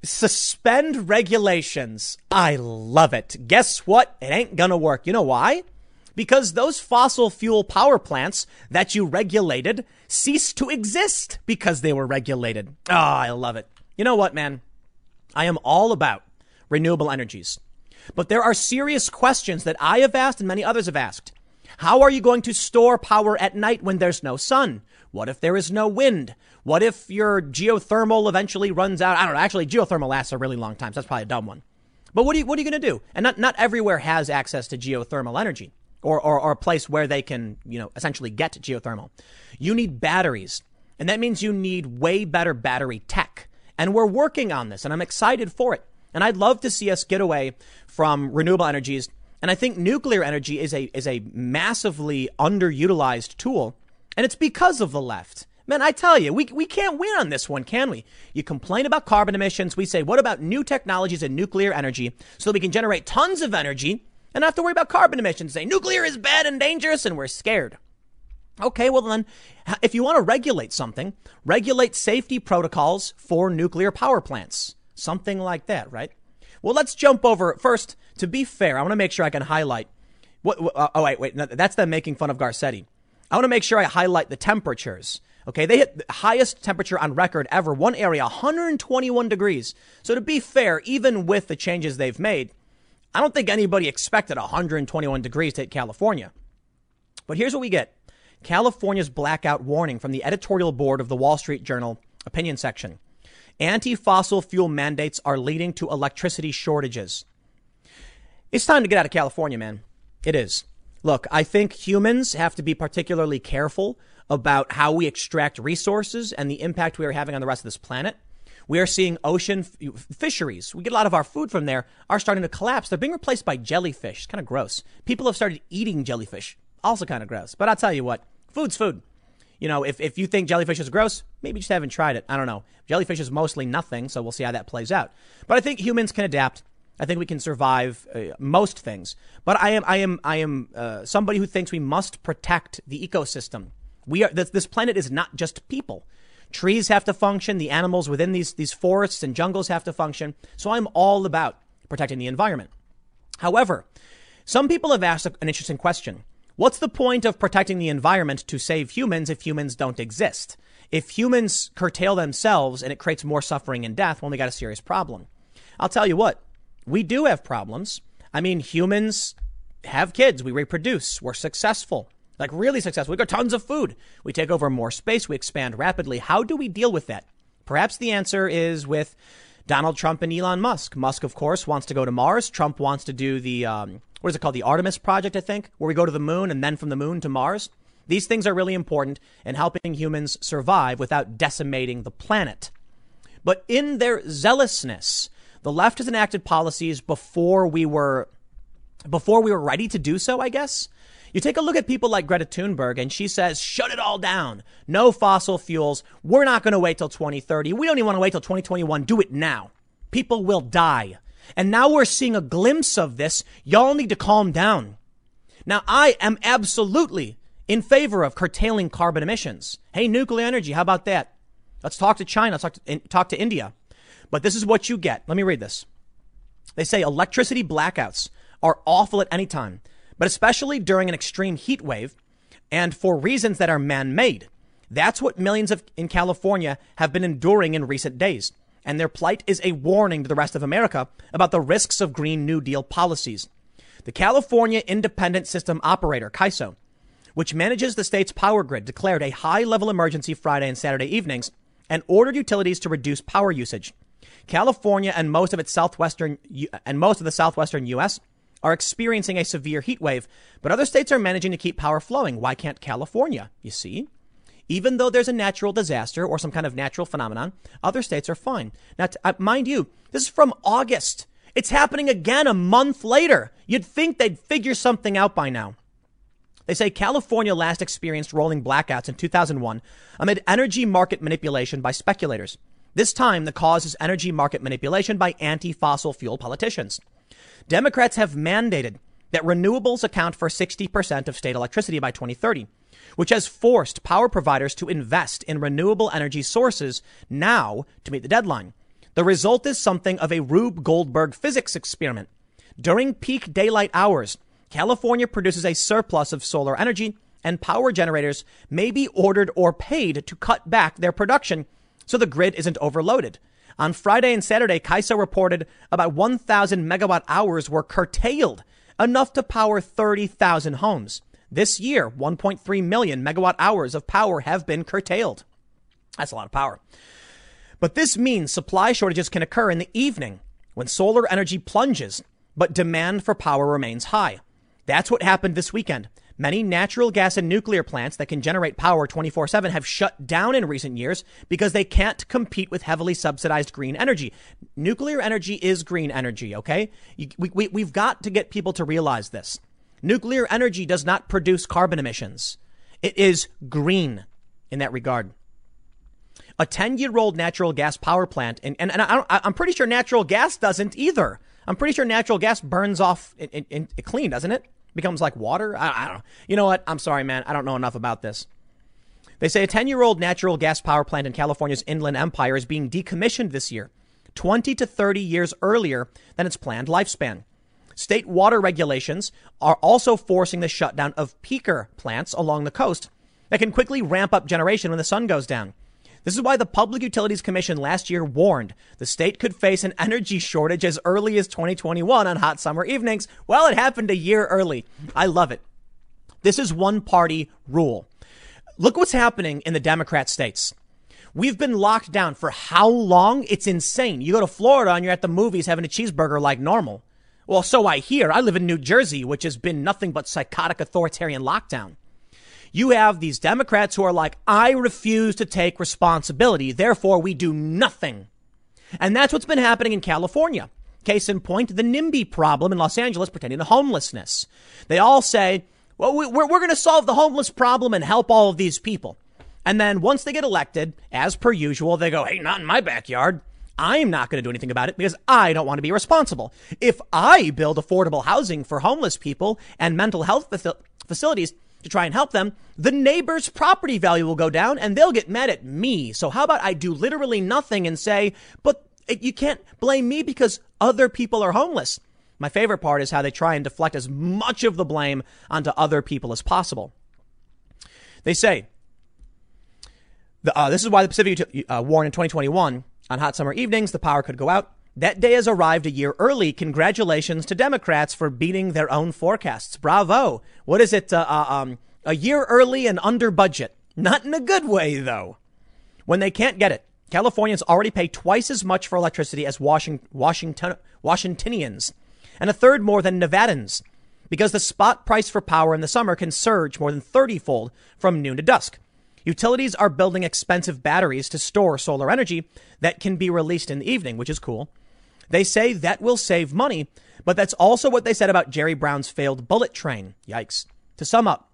Suspend regulations. I love it. Guess what? It ain't gonna work. You know why? Because those fossil fuel power plants that you regulated ceased to exist because they were regulated. Oh, I love it. You know what, man? I am all about renewable energies. But there are serious questions that I have asked and many others have asked. How are you going to store power at night when there's no sun? What if there is no wind? What if your geothermal eventually runs out? I don't know. Actually, geothermal lasts a really long time. So that's probably a dumb one. But what are you, you going to do? And not, not everywhere has access to geothermal energy or, or, or a place where they can, you know, essentially get geothermal. You need batteries. And that means you need way better battery tech. And we're working on this and I'm excited for it. And I'd love to see us get away from renewable energies and I think nuclear energy is a, is a massively underutilized tool. And it's because of the left. Man, I tell you, we, we can't win on this one, can we? You complain about carbon emissions. We say, what about new technologies and nuclear energy so that we can generate tons of energy and not have to worry about carbon emissions? Say nuclear is bad and dangerous and we're scared. Okay, well then, if you want to regulate something, regulate safety protocols for nuclear power plants. Something like that, right? Well, let's jump over first. To be fair, I want to make sure I can highlight. What, uh, oh wait, wait, no, that's them making fun of Garcetti. I want to make sure I highlight the temperatures. Okay, they hit the highest temperature on record ever. One area, 121 degrees. So to be fair, even with the changes they've made, I don't think anybody expected 121 degrees to hit California. But here's what we get. California's blackout warning from the editorial board of the Wall Street Journal opinion section. Anti fossil fuel mandates are leading to electricity shortages. It's time to get out of California, man. It is. Look, I think humans have to be particularly careful about how we extract resources and the impact we are having on the rest of this planet. We are seeing ocean f- fisheries. We get a lot of our food from there are starting to collapse. They're being replaced by jellyfish. It's kind of gross. People have started eating jellyfish. Also kind of gross. But I'll tell you what, food's food you know, if, if you think jellyfish is gross, maybe you just haven't tried it. I don't know. Jellyfish is mostly nothing, so we'll see how that plays out. But I think humans can adapt. I think we can survive uh, most things. But I am, I am, I am uh, somebody who thinks we must protect the ecosystem. We are this, this planet is not just people. Trees have to function. The animals within these these forests and jungles have to function. So I'm all about protecting the environment. However, some people have asked an interesting question. What's the point of protecting the environment to save humans if humans don't exist? If humans curtail themselves and it creates more suffering and death, well, we got a serious problem. I'll tell you what, we do have problems. I mean, humans have kids, we reproduce, we're successful, like really successful. We got tons of food. We take over more space, we expand rapidly. How do we deal with that? Perhaps the answer is with Donald Trump and Elon Musk. Musk, of course, wants to go to Mars. Trump wants to do the um, what is it called? The Artemis Project, I think, where we go to the moon and then from the moon to Mars. These things are really important in helping humans survive without decimating the planet. But in their zealousness, the left has enacted policies before we were before we were ready to do so, I guess. You take a look at people like Greta Thunberg and she says, shut it all down. No fossil fuels. We're not going to wait till 2030. We don't even want to wait till 2021. Do it now. People will die. And now we're seeing a glimpse of this. Y'all need to calm down. Now, I am absolutely in favor of curtailing carbon emissions. Hey, nuclear energy, how about that? Let's talk to China, let's talk to, talk to India. But this is what you get. Let me read this. They say electricity blackouts are awful at any time, but especially during an extreme heat wave and for reasons that are man made. That's what millions of, in California have been enduring in recent days and their plight is a warning to the rest of America about the risks of Green New Deal policies. The California Independent System Operator, CAISO, which manages the state's power grid, declared a high level emergency Friday and Saturday evenings and ordered utilities to reduce power usage. California and most of its southwestern and most of the southwestern US are experiencing a severe heat wave, but other states are managing to keep power flowing. Why can't California? You see? Even though there's a natural disaster or some kind of natural phenomenon, other states are fine. Now, t- uh, mind you, this is from August. It's happening again a month later. You'd think they'd figure something out by now. They say California last experienced rolling blackouts in 2001 amid energy market manipulation by speculators. This time, the cause is energy market manipulation by anti fossil fuel politicians. Democrats have mandated that renewables account for 60% of state electricity by 2030, which has forced power providers to invest in renewable energy sources now to meet the deadline. The result is something of a Rube Goldberg physics experiment. During peak daylight hours, California produces a surplus of solar energy, and power generators may be ordered or paid to cut back their production so the grid isn't overloaded. On Friday and Saturday, CAISO reported about 1,000 megawatt hours were curtailed, enough to power 30,000 homes. This year, 1.3 million megawatt hours of power have been curtailed. That's a lot of power. But this means supply shortages can occur in the evening when solar energy plunges, but demand for power remains high. That's what happened this weekend. Many natural gas and nuclear plants that can generate power 24 7 have shut down in recent years because they can't compete with heavily subsidized green energy. Nuclear energy is green energy, okay? We, we, we've got to get people to realize this. Nuclear energy does not produce carbon emissions, it is green in that regard. A 10 year old natural gas power plant, and, and, and I am pretty sure natural gas doesn't either. I'm pretty sure natural gas burns off in, in, in clean, doesn't it? Becomes like water. I, I don't know. You know what? I'm sorry, man. I don't know enough about this. They say a 10 year old natural gas power plant in California's Inland Empire is being decommissioned this year, 20 to 30 years earlier than its planned lifespan. State water regulations are also forcing the shutdown of peaker plants along the coast that can quickly ramp up generation when the sun goes down. This is why the Public Utilities Commission last year warned the state could face an energy shortage as early as 2021 on hot summer evenings. Well, it happened a year early. I love it. This is one party rule. Look what's happening in the Democrat states. We've been locked down for how long? It's insane. You go to Florida and you're at the movies having a cheeseburger like normal. Well, so I hear. I live in New Jersey, which has been nothing but psychotic authoritarian lockdown. You have these Democrats who are like, I refuse to take responsibility. Therefore, we do nothing. And that's what's been happening in California. Case in point, the NIMBY problem in Los Angeles pertaining to homelessness. They all say, well, we're, we're going to solve the homeless problem and help all of these people. And then once they get elected, as per usual, they go, hey, not in my backyard. I'm not going to do anything about it because I don't want to be responsible. If I build affordable housing for homeless people and mental health facilities, to try and help them, the neighbor's property value will go down and they'll get mad at me. So how about I do literally nothing and say, but you can't blame me because other people are homeless. My favorite part is how they try and deflect as much of the blame onto other people as possible. They say, uh, this is why the Pacific uh, warned in 2021 on hot summer evenings the power could go out. That day has arrived a year early. Congratulations to Democrats for beating their own forecasts. Bravo. What is it? Uh, uh, um, a year early and under budget. Not in a good way, though. When they can't get it, Californians already pay twice as much for electricity as Washington, Washington, Washingtonians, and a third more than Nevadans, because the spot price for power in the summer can surge more than 30 fold from noon to dusk. Utilities are building expensive batteries to store solar energy that can be released in the evening, which is cool. They say that will save money, but that's also what they said about Jerry Brown's failed bullet train. Yikes. To sum up,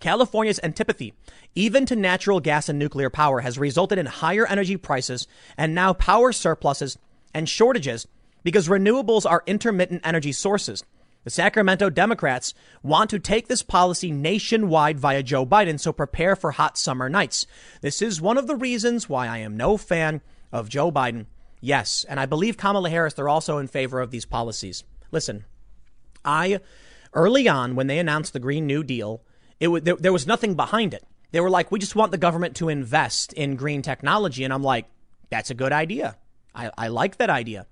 California's antipathy, even to natural gas and nuclear power, has resulted in higher energy prices and now power surpluses and shortages because renewables are intermittent energy sources. The Sacramento Democrats want to take this policy nationwide via Joe Biden, so prepare for hot summer nights. This is one of the reasons why I am no fan of Joe Biden Yes. And I believe Kamala Harris, they're also in favor of these policies. Listen, I, early on, when they announced the Green New Deal, it w- there, there was nothing behind it. They were like, we just want the government to invest in green technology. And I'm like, that's a good idea. I, I like that idea.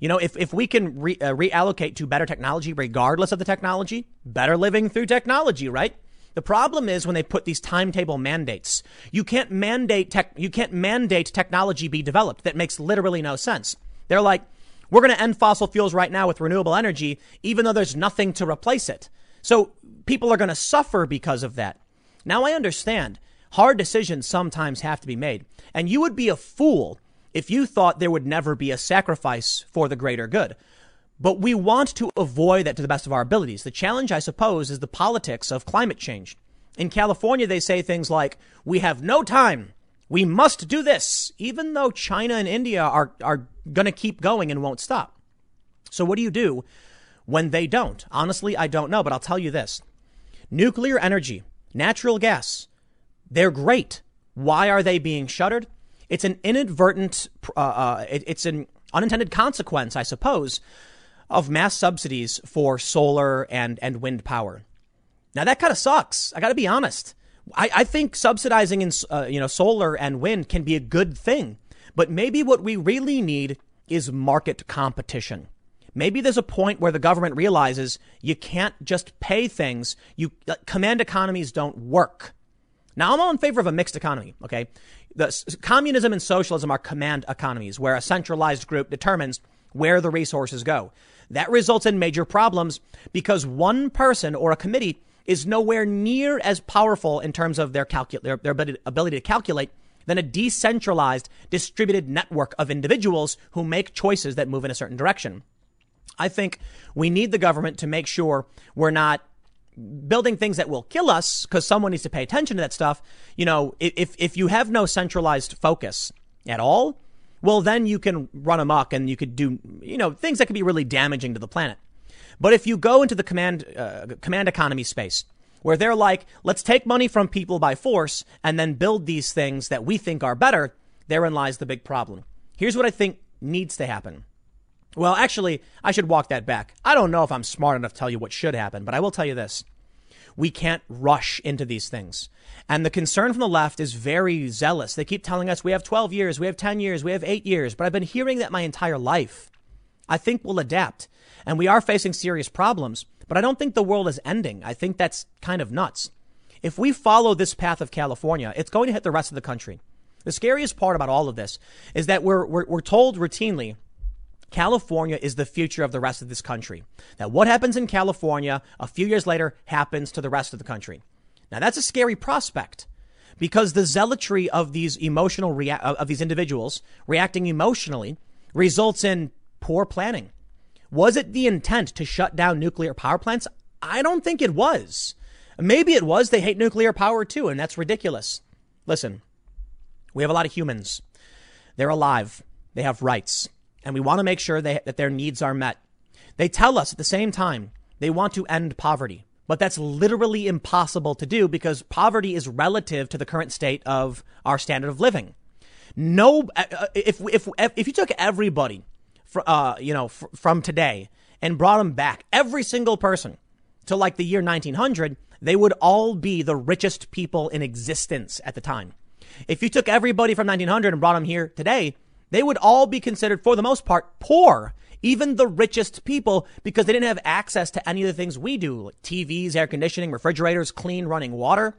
You know, if, if we can re, uh, reallocate to better technology, regardless of the technology, better living through technology, right? The problem is when they put these timetable mandates. You can't mandate tech, you can't mandate technology be developed. That makes literally no sense. They're like, we're going to end fossil fuels right now with renewable energy, even though there's nothing to replace it. So people are going to suffer because of that. Now I understand hard decisions sometimes have to be made. And you would be a fool if you thought there would never be a sacrifice for the greater good. But we want to avoid that to the best of our abilities. The challenge, I suppose, is the politics of climate change. In California, they say things like, we have no time. We must do this, even though China and India are, are going to keep going and won't stop. So what do you do when they don't? Honestly, I don't know, but I'll tell you this. Nuclear energy, natural gas, they're great. Why are they being shuttered? It's an inadvertent, uh, uh, it, it's an unintended consequence, I suppose, of mass subsidies for solar and, and wind power. Now that kind of sucks. I got to be honest. I, I, think subsidizing in, uh, you know solar and wind can be a good thing, but maybe what we really need is market competition. Maybe there's a point where the government realizes you can't just pay things. You command economies don't work. Now I'm all in favor of a mixed economy. Okay, the communism and socialism are command economies where a centralized group determines where the resources go. That results in major problems because one person or a committee is nowhere near as powerful in terms of their, calcul- their, their ability to calculate than a decentralized, distributed network of individuals who make choices that move in a certain direction. I think we need the government to make sure we're not building things that will kill us because someone needs to pay attention to that stuff. You know, if, if you have no centralized focus at all, well, then you can run amok and you could do, you know, things that could be really damaging to the planet. But if you go into the command, uh, command economy space, where they're like, let's take money from people by force and then build these things that we think are better, therein lies the big problem. Here's what I think needs to happen. Well, actually, I should walk that back. I don't know if I'm smart enough to tell you what should happen, but I will tell you this. We can't rush into these things. And the concern from the left is very zealous. They keep telling us we have 12 years, we have 10 years, we have eight years, but I've been hearing that my entire life. I think we'll adapt. And we are facing serious problems, but I don't think the world is ending. I think that's kind of nuts. If we follow this path of California, it's going to hit the rest of the country. The scariest part about all of this is that we're, we're, we're told routinely California is the future of the rest of this country. That what happens in California a few years later happens to the rest of the country. Now that's a scary prospect because the zealotry of these emotional rea- uh, of these individuals reacting emotionally results in poor planning. Was it the intent to shut down nuclear power plants? I don't think it was. Maybe it was. They hate nuclear power too, and that's ridiculous. Listen, we have a lot of humans. They're alive. They have rights and we want to make sure they, that their needs are met. They tell us at the same time they want to end poverty, but that's literally impossible to do because poverty is relative to the current state of our standard of living. No, uh, uh, if if if you took everybody, uh, you know, from today and brought them back, every single person to like the year 1900, they would all be the richest people in existence at the time. If you took everybody from 1900 and brought them here today, they would all be considered, for the most part, poor. Even the richest people, because they didn't have access to any of the things we do, like TVs, air conditioning, refrigerators, clean running water.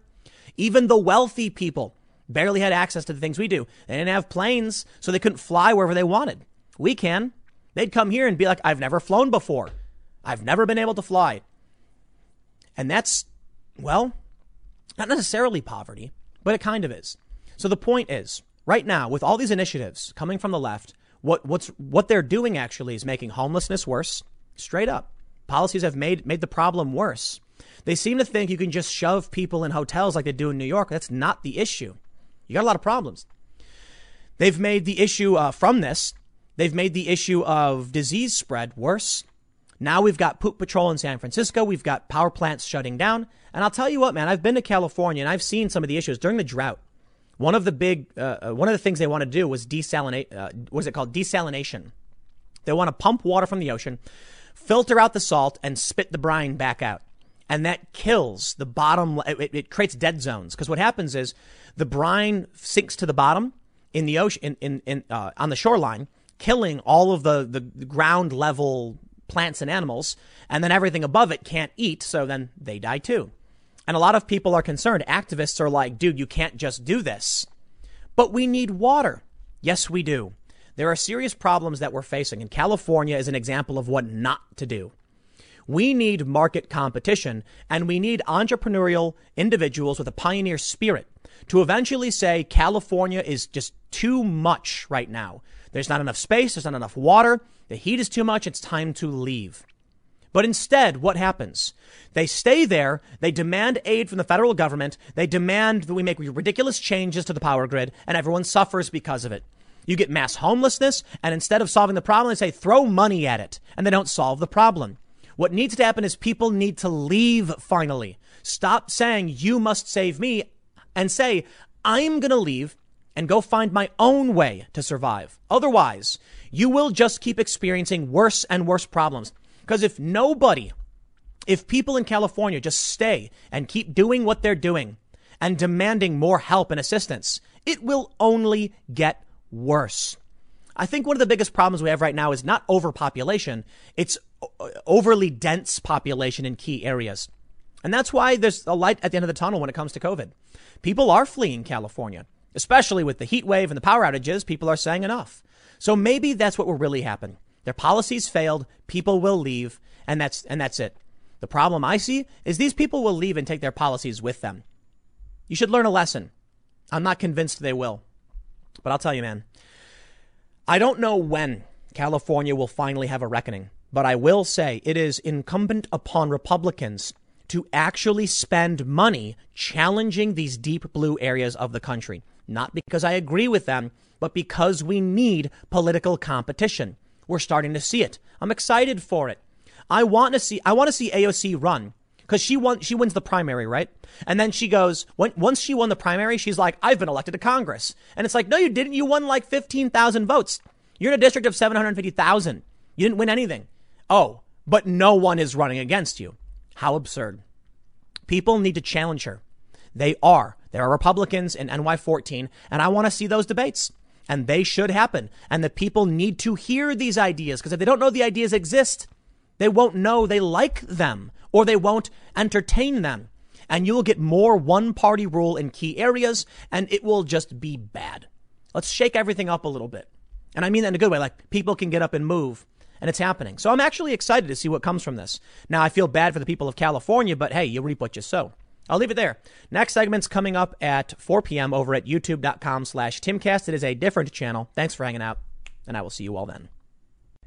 Even the wealthy people barely had access to the things we do. They didn't have planes, so they couldn't fly wherever they wanted. We can. They'd come here and be like, I've never flown before. I've never been able to fly. And that's, well, not necessarily poverty, but it kind of is. So the point is, right now, with all these initiatives coming from the left, what, what's, what they're doing actually is making homelessness worse. Straight up. Policies have made, made the problem worse. They seem to think you can just shove people in hotels like they do in New York. That's not the issue. You got a lot of problems. They've made the issue uh, from this, they've made the issue of disease spread worse. Now we've got poop patrol in San Francisco. We've got power plants shutting down. And I'll tell you what, man, I've been to California and I've seen some of the issues during the drought. One of the big, uh, uh, one of the things they want to do was desalinate. Uh, what is it called? Desalination. They want to pump water from the ocean, filter out the salt, and spit the brine back out. And that kills the bottom. It, it creates dead zones because what happens is the brine sinks to the bottom in the ocean, in, in, in uh, on the shoreline, killing all of the, the ground level plants and animals, and then everything above it can't eat, so then they die too. And a lot of people are concerned. Activists are like, dude, you can't just do this. But we need water. Yes, we do. There are serious problems that we're facing, and California is an example of what not to do. We need market competition, and we need entrepreneurial individuals with a pioneer spirit to eventually say California is just too much right now. There's not enough space, there's not enough water, the heat is too much, it's time to leave. But instead, what happens? They stay there. They demand aid from the federal government. They demand that we make ridiculous changes to the power grid, and everyone suffers because of it. You get mass homelessness, and instead of solving the problem, they say throw money at it, and they don't solve the problem. What needs to happen is people need to leave finally. Stop saying you must save me and say I'm going to leave and go find my own way to survive. Otherwise, you will just keep experiencing worse and worse problems. Because if nobody, if people in California just stay and keep doing what they're doing and demanding more help and assistance, it will only get worse. I think one of the biggest problems we have right now is not overpopulation, it's overly dense population in key areas. And that's why there's a light at the end of the tunnel when it comes to COVID. People are fleeing California, especially with the heat wave and the power outages. People are saying enough. So maybe that's what will really happen. Their policies failed, people will leave, and that's, and that's it. The problem I see is these people will leave and take their policies with them. You should learn a lesson. I'm not convinced they will. But I'll tell you, man, I don't know when California will finally have a reckoning, but I will say it is incumbent upon Republicans to actually spend money challenging these deep blue areas of the country. Not because I agree with them, but because we need political competition. We're starting to see it. I'm excited for it. I want to see I want to see AOC run because she won she wins the primary, right? And then she goes when, once she won the primary, she's like, "I've been elected to Congress." And it's like, "No, you didn't. You won like 15,000 votes. You're in a district of 750,000. You didn't win anything." Oh, but no one is running against you. How absurd. People need to challenge her. They are. There are Republicans in NY14, and I want to see those debates. And they should happen. And the people need to hear these ideas because if they don't know the ideas exist, they won't know they like them or they won't entertain them. And you will get more one party rule in key areas and it will just be bad. Let's shake everything up a little bit. And I mean that in a good way. Like people can get up and move and it's happening. So I'm actually excited to see what comes from this. Now I feel bad for the people of California, but hey, you reap what you sow. I'll leave it there. Next segment's coming up at 4 p.m. over at youtube.com slash timcast. It is a different channel. Thanks for hanging out, and I will see you all then.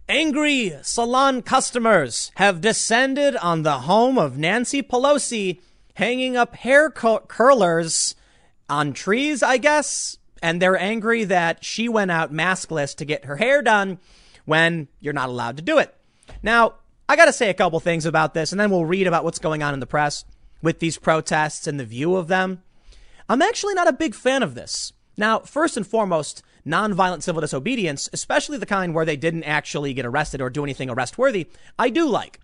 Angry salon customers have descended on the home of Nancy Pelosi, hanging up hair curlers on trees, I guess. And they're angry that she went out maskless to get her hair done when you're not allowed to do it. Now, I got to say a couple things about this, and then we'll read about what's going on in the press with these protests and the view of them. I'm actually not a big fan of this. Now, first and foremost, nonviolent civil disobedience, especially the kind where they didn't actually get arrested or do anything arrest worthy, I do like.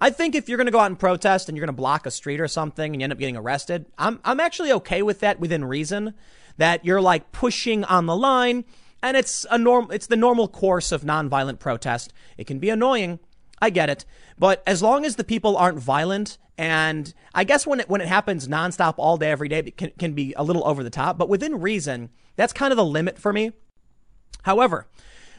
I think if you're going to go out and protest and you're going to block a street or something and you end up getting arrested, I'm, I'm actually okay with that within reason that you're like pushing on the line and it's a norm, it's the normal course of nonviolent protest. It can be annoying. I get it. But as long as the people aren't violent and I guess when it, when it happens nonstop all day, every day, it can, can be a little over the top, but within reason, that's kind of the limit for me. However,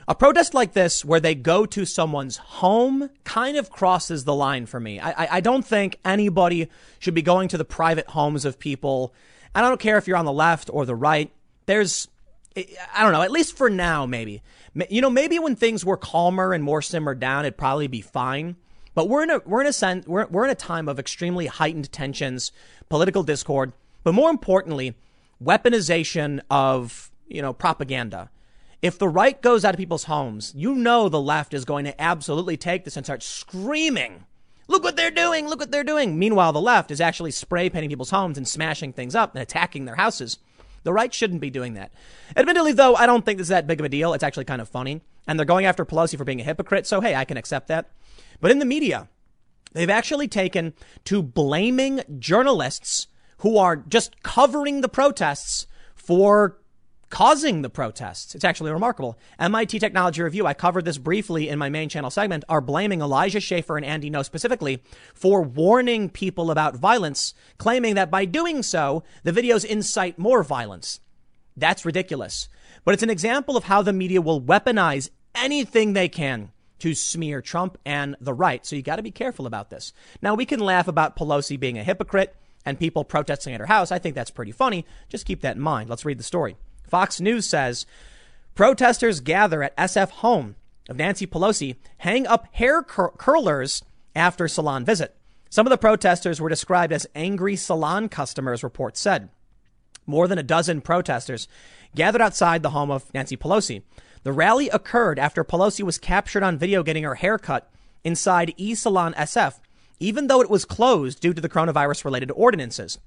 a protest like this, where they go to someone's home, kind of crosses the line for me. I, I, don't think anybody should be going to the private homes of people. I don't care if you're on the left or the right. There's, I don't know, at least for now, maybe. You know, maybe when things were calmer and more simmered down, it'd probably be fine. But we're in a we're in a sense we're we're in a time of extremely heightened tensions, political discord, but more importantly, weaponization of you know propaganda. If the right goes out of people's homes, you know the left is going to absolutely take this and start screaming, "Look what they're doing! Look what they're doing!" Meanwhile, the left is actually spray painting people's homes and smashing things up and attacking their houses. The right shouldn't be doing that. Admittedly, though, I don't think this is that big of a deal. It's actually kind of funny. And they're going after Pelosi for being a hypocrite. So, hey, I can accept that. But in the media, they've actually taken to blaming journalists who are just covering the protests for causing the protests. It's actually remarkable. MIT Technology Review, I covered this briefly in my main channel segment, are blaming Elijah Schaffer and Andy Ngo specifically for warning people about violence, claiming that by doing so, the videos incite more violence. That's ridiculous. But it's an example of how the media will weaponize anything they can to smear Trump and the right. So you got to be careful about this. Now, we can laugh about Pelosi being a hypocrite and people protesting at her house. I think that's pretty funny. Just keep that in mind. Let's read the story. Fox News says protesters gather at SF home of Nancy Pelosi, hang up hair cur- curlers after salon visit. Some of the protesters were described as angry salon customers, reports said. More than a dozen protesters gathered outside the home of Nancy Pelosi. The rally occurred after Pelosi was captured on video getting her hair cut inside E Salon SF, even though it was closed due to the coronavirus related ordinances.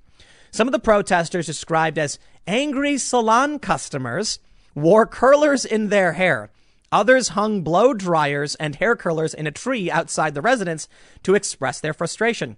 Some of the protesters, described as angry salon customers, wore curlers in their hair. Others hung blow dryers and hair curlers in a tree outside the residence to express their frustration.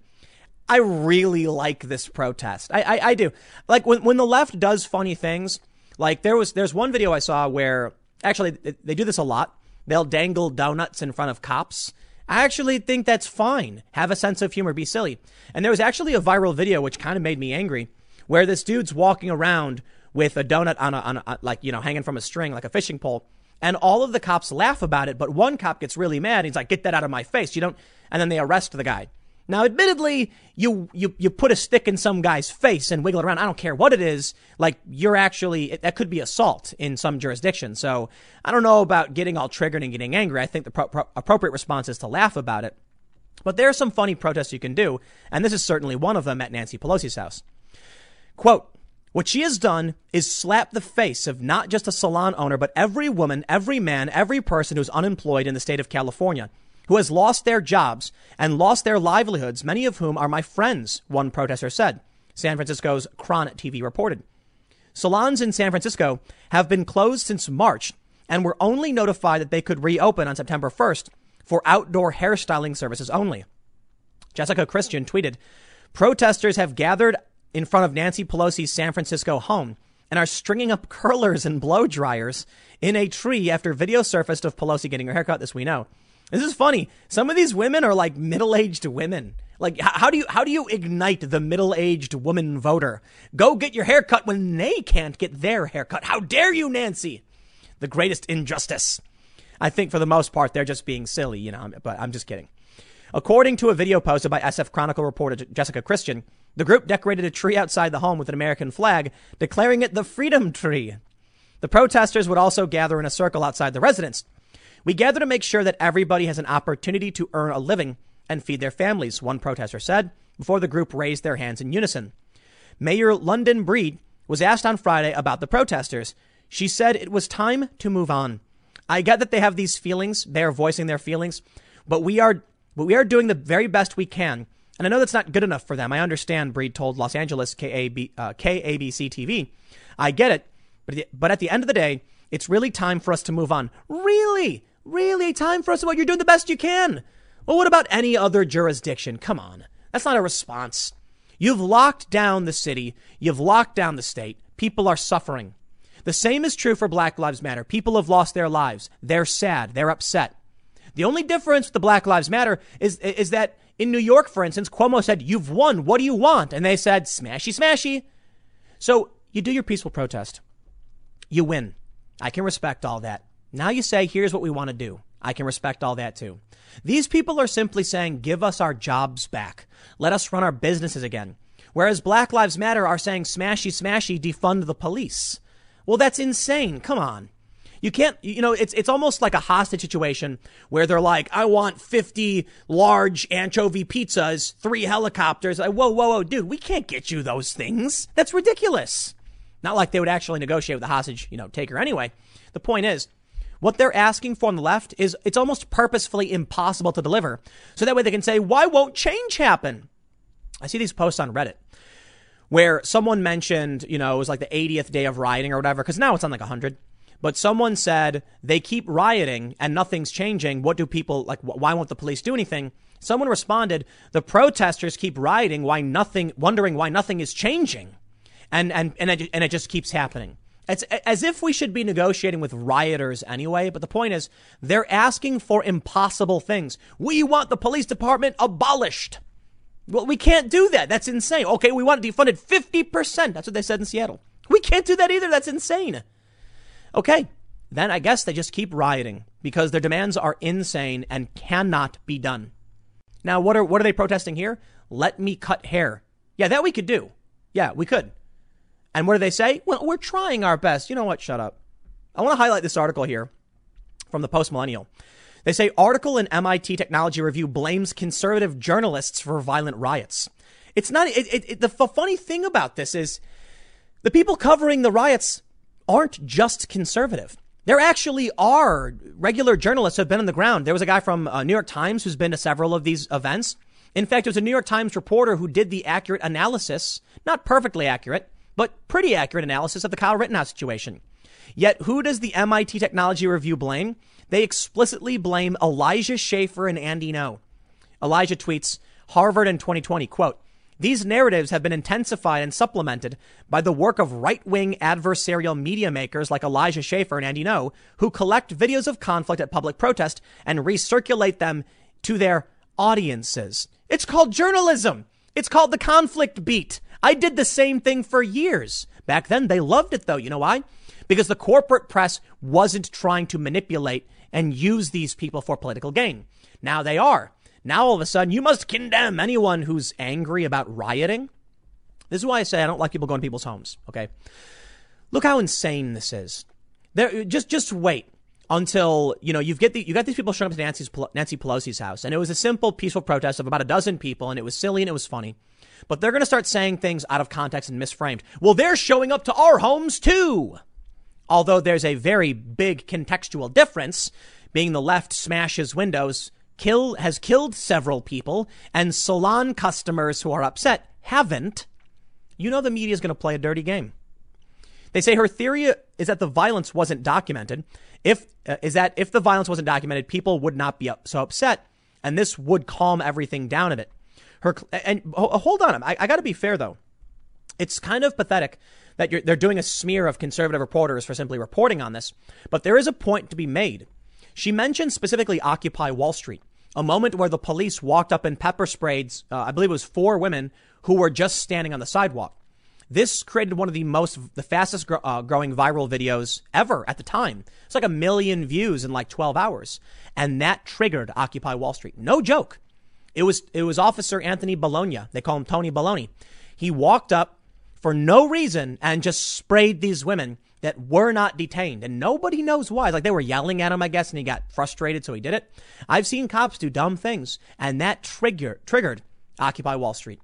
I really like this protest. I, I, I do. Like when, when the left does funny things, like there was, there's one video I saw where actually they do this a lot. They'll dangle donuts in front of cops. I actually think that's fine. Have a sense of humor, be silly. And there was actually a viral video which kind of made me angry where this dude's walking around with a donut on a, on a, like, you know, hanging from a string like a fishing pole. And all of the cops laugh about it, but one cop gets really mad. He's like, get that out of my face. You don't, and then they arrest the guy. Now, admittedly, you, you, you put a stick in some guy's face and wiggle it around. I don't care what it is. Like, you're actually, that could be assault in some jurisdiction. So I don't know about getting all triggered and getting angry. I think the pro- pro- appropriate response is to laugh about it. But there are some funny protests you can do. And this is certainly one of them at Nancy Pelosi's house. Quote, what she has done is slap the face of not just a salon owner, but every woman, every man, every person who's unemployed in the state of California who has lost their jobs and lost their livelihoods, many of whom are my friends, one protester said. San Francisco's KRON TV reported. Salons in San Francisco have been closed since March and were only notified that they could reopen on September 1st for outdoor hairstyling services only. Jessica Christian tweeted, protesters have gathered in front of Nancy Pelosi's San Francisco home and are stringing up curlers and blow dryers in a tree after video surfaced of Pelosi getting her haircut, this we know. This is funny. Some of these women are like middle-aged women. Like, how do you how do you ignite the middle-aged woman voter? Go get your hair cut when they can't get their hair cut. How dare you, Nancy? The greatest injustice. I think for the most part they're just being silly, you know. But I'm just kidding. According to a video posted by SF Chronicle reporter Jessica Christian, the group decorated a tree outside the home with an American flag, declaring it the Freedom Tree. The protesters would also gather in a circle outside the residence. We gather to make sure that everybody has an opportunity to earn a living and feed their families, one protester said, before the group raised their hands in unison. Mayor London Breed was asked on Friday about the protesters. She said it was time to move on. I get that they have these feelings, they are voicing their feelings, but we are but we are doing the very best we can. And I know that's not good enough for them. I understand, Breed told Los Angeles KAB, uh, KABC TV. I get it, but, but at the end of the day, it's really time for us to move on. Really? Really? Time for us to, well, you're doing the best you can. Well, what about any other jurisdiction? Come on. That's not a response. You've locked down the city. You've locked down the state. People are suffering. The same is true for Black Lives Matter. People have lost their lives. They're sad. They're upset. The only difference with the Black Lives Matter is, is that in New York, for instance, Cuomo said, You've won. What do you want? And they said, Smashy, smashy. So you do your peaceful protest. You win. I can respect all that. Now you say, Here's what we want to do. I can respect all that too. These people are simply saying, Give us our jobs back. Let us run our businesses again. Whereas Black Lives Matter are saying, Smashy, smashy, defund the police. Well, that's insane. Come on. You can't, you know, it's, it's almost like a hostage situation where they're like, I want 50 large anchovy pizzas, three helicopters. Like, whoa, whoa, whoa, dude, we can't get you those things. That's ridiculous. Not like they would actually negotiate with the hostage, you know, taker anyway. The point is, what they're asking for on the left is it's almost purposefully impossible to deliver. So that way they can say, why won't change happen? I see these posts on Reddit where someone mentioned, you know, it was like the 80th day of rioting or whatever, because now it's on like 100. But someone said they keep rioting and nothing's changing. What do people like? Why won't the police do anything? Someone responded, the protesters keep rioting. Why nothing, wondering why nothing is changing. And, and, and it, and it just keeps happening. It's as if we should be negotiating with rioters anyway. But the point is, they're asking for impossible things. We want the police department abolished. Well, we can't do that. That's insane. Okay, we want it defunded 50%. That's what they said in Seattle. We can't do that either. That's insane. Okay, then I guess they just keep rioting because their demands are insane and cannot be done. Now, what are what are they protesting here? Let me cut hair. Yeah, that we could do. Yeah, we could. And what do they say? Well, we're trying our best. You know what? Shut up. I want to highlight this article here from the Post Millennial. They say article in MIT Technology Review blames conservative journalists for violent riots. It's not. It, it, it, the f- funny thing about this is The people covering the riots aren't just conservative. There actually are regular journalists who have been on the ground. There was a guy from uh, New York Times who's been to several of these events. In fact, it was a New York Times reporter who did the accurate analysis, not perfectly accurate, but pretty accurate analysis of the Kyle Rittenhouse situation. Yet, who does the MIT Technology Review blame? They explicitly blame Elijah Schaffer and Andy Ngo. Elijah tweets, Harvard in 2020, quote, these narratives have been intensified and supplemented by the work of right-wing adversarial media makers like Elijah Schaffer and Andy Ngo, who collect videos of conflict at public protest and recirculate them to their audiences. It's called journalism. It's called the conflict beat. I did the same thing for years. Back then, they loved it though. You know why? Because the corporate press wasn't trying to manipulate and use these people for political gain. Now they are. Now all of a sudden, you must condemn anyone who's angry about rioting. This is why I say I don't like people going to people's homes. Okay. Look how insane this is. There, just, just wait until you know you've get the, you got these people showing up to Nancy's Nancy Pelosi's house, and it was a simple, peaceful protest of about a dozen people, and it was silly and it was funny. But they're going to start saying things out of context and misframed. Well, they're showing up to our homes too. Although there's a very big contextual difference, being the left smashes windows, kill has killed several people, and salon customers who are upset haven't. You know the media is going to play a dirty game. They say her theory is that the violence wasn't documented. If uh, is that if the violence wasn't documented, people would not be up, so upset, and this would calm everything down a bit. Her and hold on, I, I got to be fair though. It's kind of pathetic that they're doing a smear of conservative reporters for simply reporting on this, but there is a point to be made. She mentioned specifically Occupy Wall Street, a moment where the police walked up and pepper sprayed, uh, I believe it was four women who were just standing on the sidewalk. This created one of the most, the fastest gro- uh, growing viral videos ever at the time. It's like a million views in like 12 hours. And that triggered Occupy Wall Street. No joke. It was, it was Officer Anthony Bologna. They call him Tony Baloney. He walked up for no reason and just sprayed these women that were not detained. And nobody knows why. Like they were yelling at him, I guess, and he got frustrated, so he did it. I've seen cops do dumb things, and that trigger, triggered Occupy Wall Street.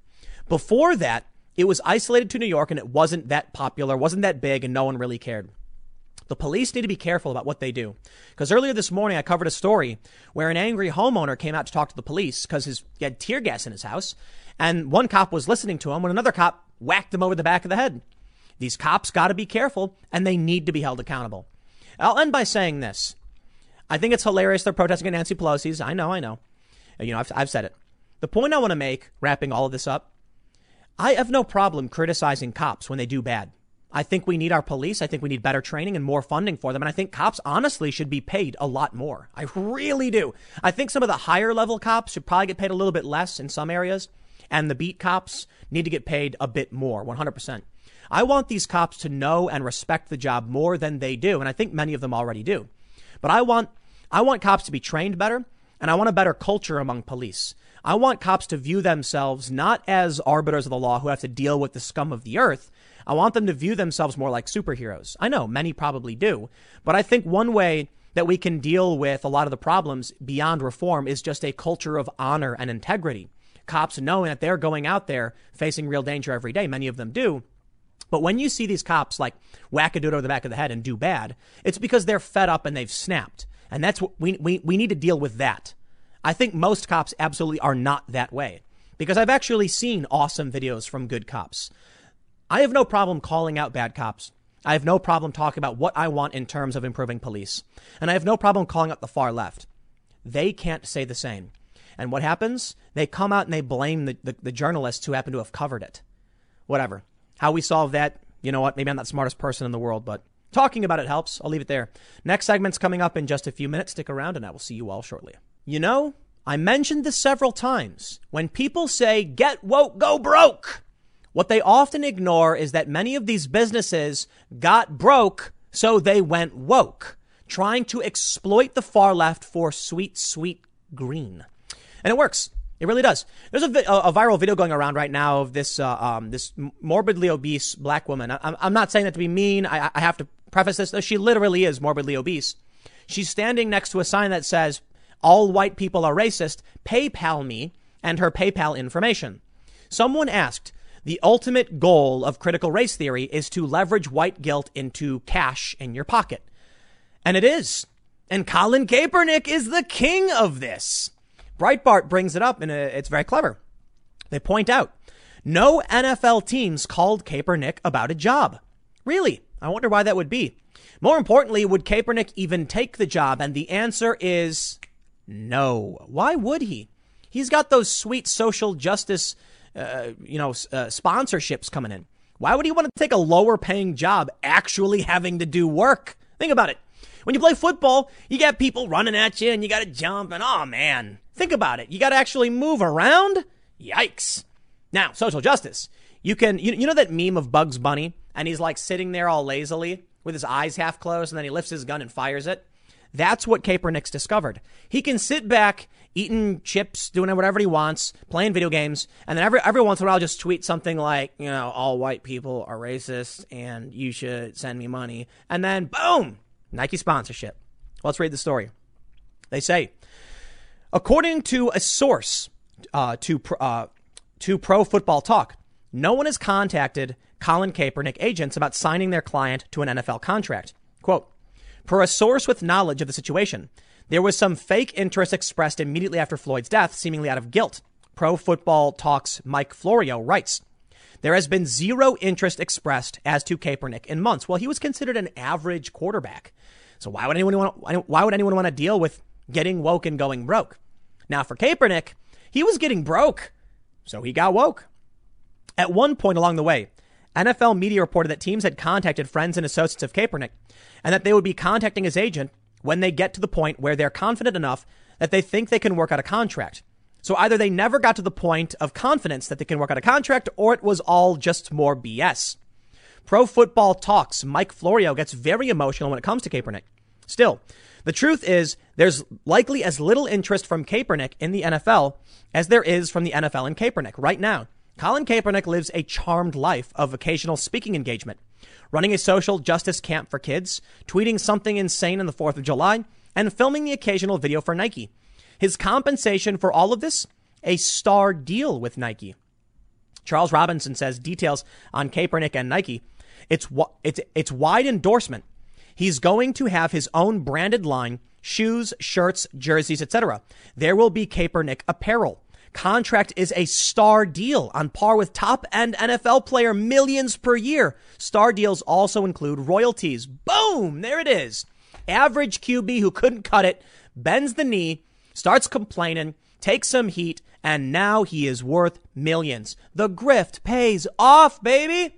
Before that, it was isolated to New York and it wasn't that popular, wasn't that big, and no one really cared. The police need to be careful about what they do. Because earlier this morning, I covered a story where an angry homeowner came out to talk to the police because he had tear gas in his house. And one cop was listening to him when another cop whacked him over the back of the head. These cops got to be careful and they need to be held accountable. I'll end by saying this. I think it's hilarious they're protesting at Nancy Pelosi's. I know, I know. You know, I've, I've said it. The point I want to make, wrapping all of this up, I have no problem criticizing cops when they do bad. I think we need our police. I think we need better training and more funding for them. And I think cops honestly should be paid a lot more. I really do. I think some of the higher level cops should probably get paid a little bit less in some areas. And the beat cops need to get paid a bit more, 100%. I want these cops to know and respect the job more than they do. And I think many of them already do. But I want, I want cops to be trained better. And I want a better culture among police. I want cops to view themselves not as arbiters of the law who have to deal with the scum of the earth. I want them to view themselves more like superheroes. I know many probably do, but I think one way that we can deal with a lot of the problems beyond reform is just a culture of honor and integrity. Cops knowing that they're going out there facing real danger every day. Many of them do. But when you see these cops like whack a dude over the back of the head and do bad, it's because they're fed up and they've snapped. And that's what we, we, we need to deal with that. I think most cops absolutely are not that way because I've actually seen awesome videos from good cops. I have no problem calling out bad cops. I have no problem talking about what I want in terms of improving police. And I have no problem calling out the far left. They can't say the same. And what happens? They come out and they blame the, the, the journalists who happen to have covered it. Whatever. How we solve that, you know what? Maybe I'm not the smartest person in the world, but talking about it helps. I'll leave it there. Next segment's coming up in just a few minutes. Stick around and I will see you all shortly. You know, I mentioned this several times. When people say, get woke, go broke, what they often ignore is that many of these businesses got broke, so they went woke, trying to exploit the far left for sweet, sweet green. And it works. It really does. There's a, a, viral video going around right now of this uh, um, this morbidly obese black woman. I, am not saying that to be mean. I, I have to preface this. Though she literally is morbidly obese. She's standing next to a sign that says all white people are racist, PayPal me and her PayPal information. Someone asked, The ultimate goal of critical race theory is to leverage white guilt into cash in your pocket. And it is. And Colin Kaepernick is the king of this. Breitbart brings it up and it's very clever. They point out no NFL teams called Kaepernick about a job. Really? I wonder why that would be. More importantly, would Kaepernick even take the job? And the answer is no. Why would he? He's got those sweet social justice, uh, you know, uh, sponsorships coming in. Why would he want to take a lower paying job actually having to do work? Think about it. When you play football, you got people running at you and you got to jump and oh man, think about it. You got to actually move around. Yikes. Now, social justice. You can, you, you know that meme of Bugs Bunny and he's like sitting there all lazily with his eyes half closed and then he lifts his gun and fires it? That's what Kaepernick's discovered. He can sit back, eating chips, doing whatever he wants, playing video games, and then every every once in a while just tweet something like, you know, all white people are racist and you should send me money. And then boom, Nike sponsorship. Let's read the story. They say, according to a source uh, to uh, to Pro Football Talk, no one has contacted Colin Kaepernick agents about signing their client to an NFL contract. Quote, per a source with knowledge of the situation, there was some fake interest expressed immediately after Floyd's death, seemingly out of guilt. Pro Football Talks Mike Florio writes, there has been zero interest expressed as to Kaepernick in months. Well, he was considered an average quarterback. So why would anyone want, why would anyone want to deal with getting woke and going broke? Now for Kaepernick, he was getting broke. So he got woke. At one point along the way, NFL media reported that teams had contacted friends and associates of Kaepernick and that they would be contacting his agent when they get to the point where they're confident enough that they think they can work out a contract. So either they never got to the point of confidence that they can work out a contract or it was all just more BS. Pro Football Talks, Mike Florio gets very emotional when it comes to Kaepernick. Still, the truth is there's likely as little interest from Kaepernick in the NFL as there is from the NFL in Kaepernick right now. Colin Kaepernick lives a charmed life of occasional speaking engagement, running a social justice camp for kids, tweeting something insane on the 4th of July, and filming the occasional video for Nike. His compensation for all of this? A star deal with Nike. Charles Robinson says details on Kaepernick and Nike. It's, it's, it's wide endorsement. He's going to have his own branded line, shoes, shirts, jerseys, etc. There will be Kaepernick apparel contract is a star deal on par with top end NFL player millions per year. Star deals also include royalties. Boom! There it is. Average QB who couldn't cut it bends the knee, starts complaining, takes some heat, and now he is worth millions. The grift pays off, baby.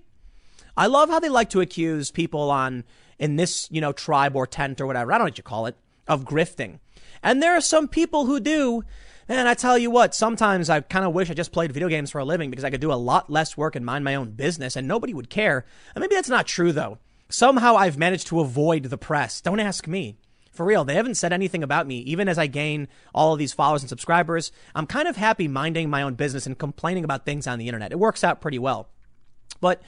I love how they like to accuse people on in this, you know, tribe or tent or whatever. I don't know what you call it of grifting. And there are some people who do and I tell you what, sometimes I kind of wish I just played video games for a living because I could do a lot less work and mind my own business and nobody would care. And maybe that's not true though. Somehow I've managed to avoid the press. Don't ask me. For real, they haven't said anything about me. Even as I gain all of these followers and subscribers, I'm kind of happy minding my own business and complaining about things on the internet. It works out pretty well. But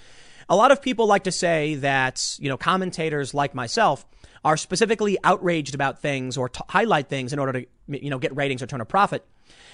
a lot of people like to say that, you know, commentators like myself are specifically outraged about things or t- highlight things in order to, you know, get ratings or turn a profit.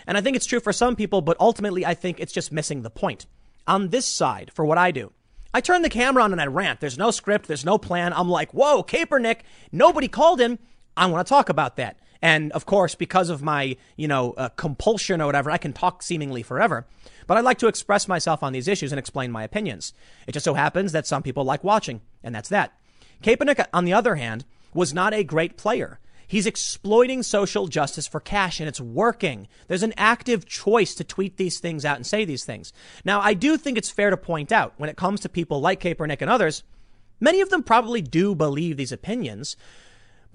And I think it's true for some people, but ultimately I think it's just missing the point. On this side, for what I do, I turn the camera on and I rant. There's no script. There's no plan. I'm like, whoa, Kaepernick. Nobody called him. I want to talk about that. And of course, because of my, you know, uh, compulsion or whatever, I can talk seemingly forever. But I like to express myself on these issues and explain my opinions. It just so happens that some people like watching, and that's that. Kaepernick, on the other hand, was not a great player. He's exploiting social justice for cash and it's working. There's an active choice to tweet these things out and say these things. Now, I do think it's fair to point out when it comes to people like Kaepernick and others, many of them probably do believe these opinions,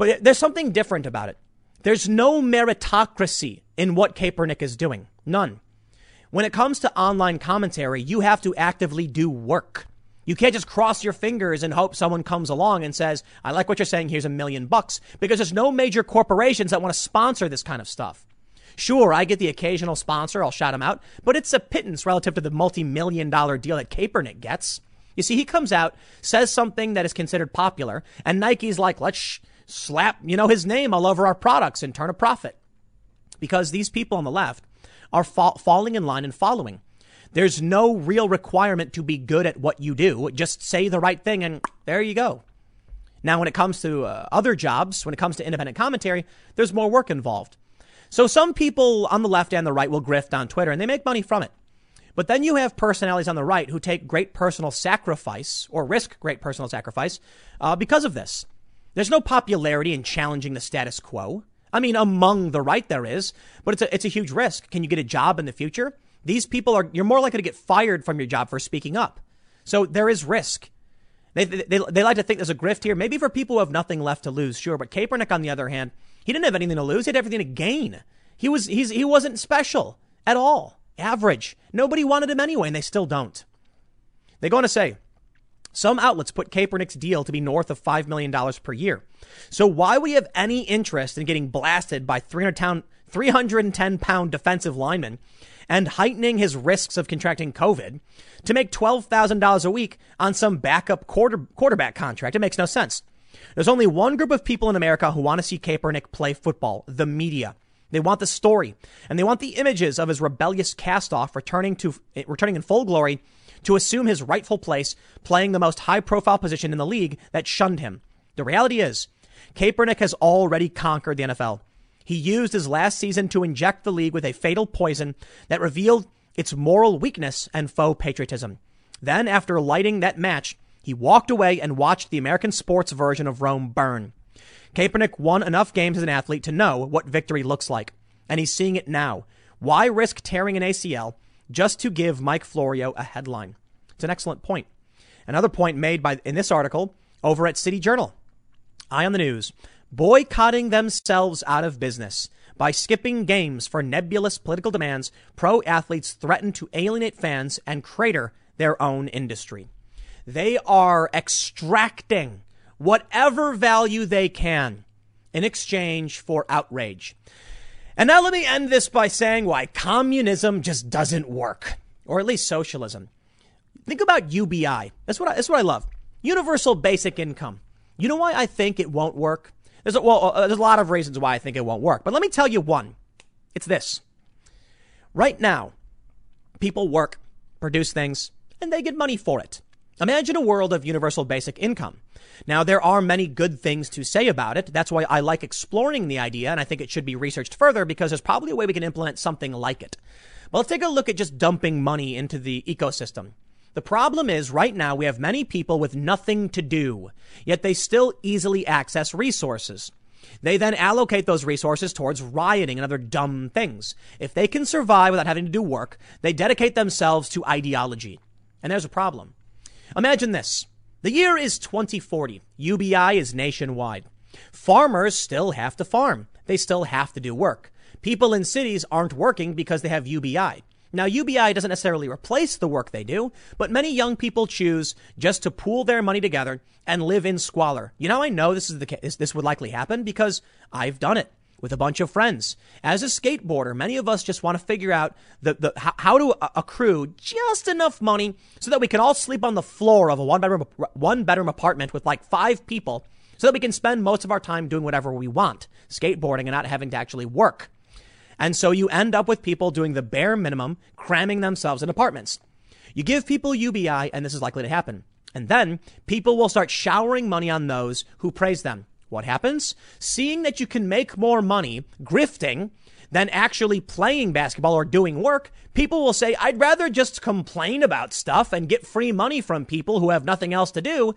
but there's something different about it. There's no meritocracy in what Kaepernick is doing. None. When it comes to online commentary, you have to actively do work. You can't just cross your fingers and hope someone comes along and says, I like what you're saying, here's a million bucks, because there's no major corporations that want to sponsor this kind of stuff. Sure, I get the occasional sponsor, I'll shout him out, but it's a pittance relative to the multi million dollar deal that Kaepernick gets. You see, he comes out, says something that is considered popular, and Nike's like, let's sh- slap, you know, his name all over our products and turn a profit. Because these people on the left are fa- falling in line and following. There's no real requirement to be good at what you do. Just say the right thing and there you go. Now, when it comes to uh, other jobs, when it comes to independent commentary, there's more work involved. So some people on the left and the right will grift on Twitter and they make money from it. But then you have personalities on the right who take great personal sacrifice or risk great personal sacrifice uh, because of this. There's no popularity in challenging the status quo. I mean, among the right there is, but it's a, it's a huge risk. Can you get a job in the future? These people are, you're more likely to get fired from your job for speaking up. So there is risk. They, they, they like to think there's a grift here, maybe for people who have nothing left to lose, sure. But Kaepernick, on the other hand, he didn't have anything to lose. He had everything to gain. He was, he's, he wasn't special at all. Average. Nobody wanted him anyway, and they still don't. They're going to say, some outlets put Kaepernick's deal to be north of $5 million per year. So why we have any interest in getting blasted by 310 pound defensive linemen and heightening his risks of contracting COVID to make $12,000 a week on some backup quarter, quarterback contract. It makes no sense. There's only one group of people in America who want to see Kaepernick play football, the media. They want the story and they want the images of his rebellious castoff returning to, returning in full glory to assume his rightful place playing the most high profile position in the league that shunned him. The reality is, Kaepernick has already conquered the NFL. He used his last season to inject the league with a fatal poison that revealed its moral weakness and faux patriotism. Then, after lighting that match, he walked away and watched the American sports version of Rome burn. Kaepernick won enough games as an athlete to know what victory looks like, and he's seeing it now. Why risk tearing an ACL just to give Mike Florio a headline? It's an excellent point. Another point made by in this article over at City Journal. Eye on the news. Boycotting themselves out of business. By skipping games for nebulous political demands, pro athletes threaten to alienate fans and crater their own industry. They are extracting whatever value they can in exchange for outrage. And now let me end this by saying why communism just doesn't work, or at least socialism. Think about UBI. That's what I, that's what I love. Universal basic income. You know why I think it won't work? There's a, well, uh, there's a lot of reasons why I think it won't work, but let me tell you one. It's this. Right now, people work, produce things, and they get money for it. Imagine a world of universal basic income. Now, there are many good things to say about it. That's why I like exploring the idea, and I think it should be researched further because there's probably a way we can implement something like it. But let's take a look at just dumping money into the ecosystem. The problem is right now we have many people with nothing to do, yet they still easily access resources. They then allocate those resources towards rioting and other dumb things. If they can survive without having to do work, they dedicate themselves to ideology. And there's a problem. Imagine this. The year is 2040. UBI is nationwide. Farmers still have to farm. They still have to do work. People in cities aren't working because they have UBI. Now, UBI doesn't necessarily replace the work they do, but many young people choose just to pool their money together and live in squalor. You know, I know this is the case. This would likely happen because I've done it with a bunch of friends. As a skateboarder, many of us just want to figure out the, the how to accrue just enough money so that we can all sleep on the floor of a one bedroom one bedroom apartment with like five people so that we can spend most of our time doing whatever we want, skateboarding and not having to actually work. And so you end up with people doing the bare minimum, cramming themselves in apartments. You give people UBI, and this is likely to happen. And then people will start showering money on those who praise them. What happens? Seeing that you can make more money grifting than actually playing basketball or doing work, people will say, I'd rather just complain about stuff and get free money from people who have nothing else to do.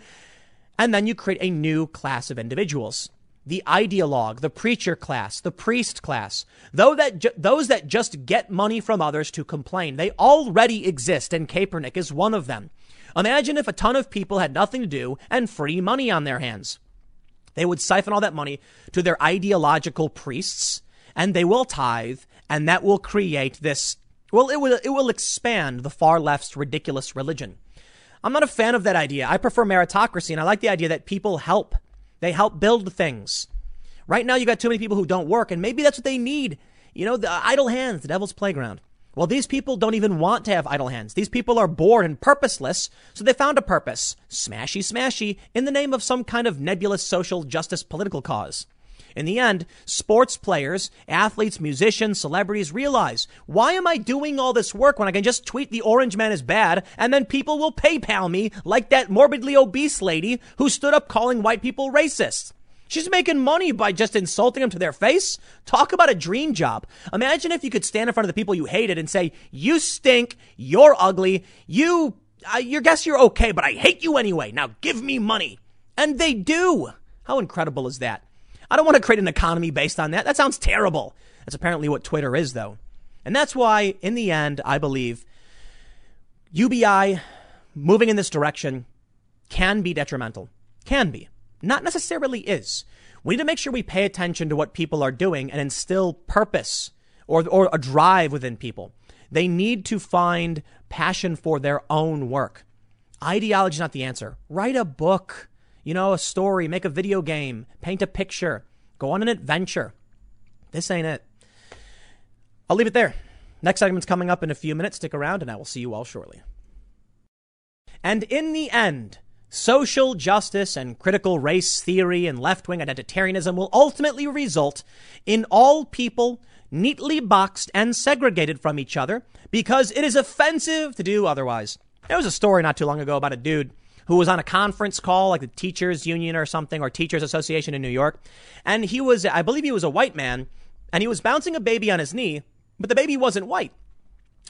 And then you create a new class of individuals the ideologue, the preacher class, the priest class, though that ju- those that just get money from others to complain, they already exist, and Kaepernick is one of them. Imagine if a ton of people had nothing to do and free money on their hands. They would siphon all that money to their ideological priests, and they will tithe, and that will create this. Well, it will it will expand the far left's ridiculous religion. I'm not a fan of that idea. I prefer meritocracy, and I like the idea that people help they help build things. Right now, you got too many people who don't work, and maybe that's what they need. You know, the idle hands, the devil's playground. Well, these people don't even want to have idle hands. These people are bored and purposeless, so they found a purpose. Smashy, smashy, in the name of some kind of nebulous social justice political cause. In the end, sports players, athletes, musicians, celebrities realize why am I doing all this work when I can just tweet the orange man is bad and then people will PayPal me like that morbidly obese lady who stood up calling white people racist? She's making money by just insulting them to their face. Talk about a dream job. Imagine if you could stand in front of the people you hated and say, "You stink. You're ugly. You, you guess you're okay, but I hate you anyway. Now give me money." And they do. How incredible is that? I don't want to create an economy based on that. That sounds terrible. That's apparently what Twitter is, though. And that's why, in the end, I believe UBI moving in this direction can be detrimental. Can be not necessarily is. We need to make sure we pay attention to what people are doing and instill purpose or, or a drive within people. They need to find passion for their own work. Ideology is not the answer. Write a book, you know, a story, make a video game, paint a picture, go on an adventure. This ain't it. I'll leave it there. Next segment's coming up in a few minutes. Stick around and I will see you all shortly. And in the end, Social justice and critical race theory and left wing identitarianism will ultimately result in all people neatly boxed and segregated from each other because it is offensive to do otherwise. There was a story not too long ago about a dude who was on a conference call, like the teachers union or something, or teachers association in New York. And he was, I believe he was a white man, and he was bouncing a baby on his knee, but the baby wasn't white.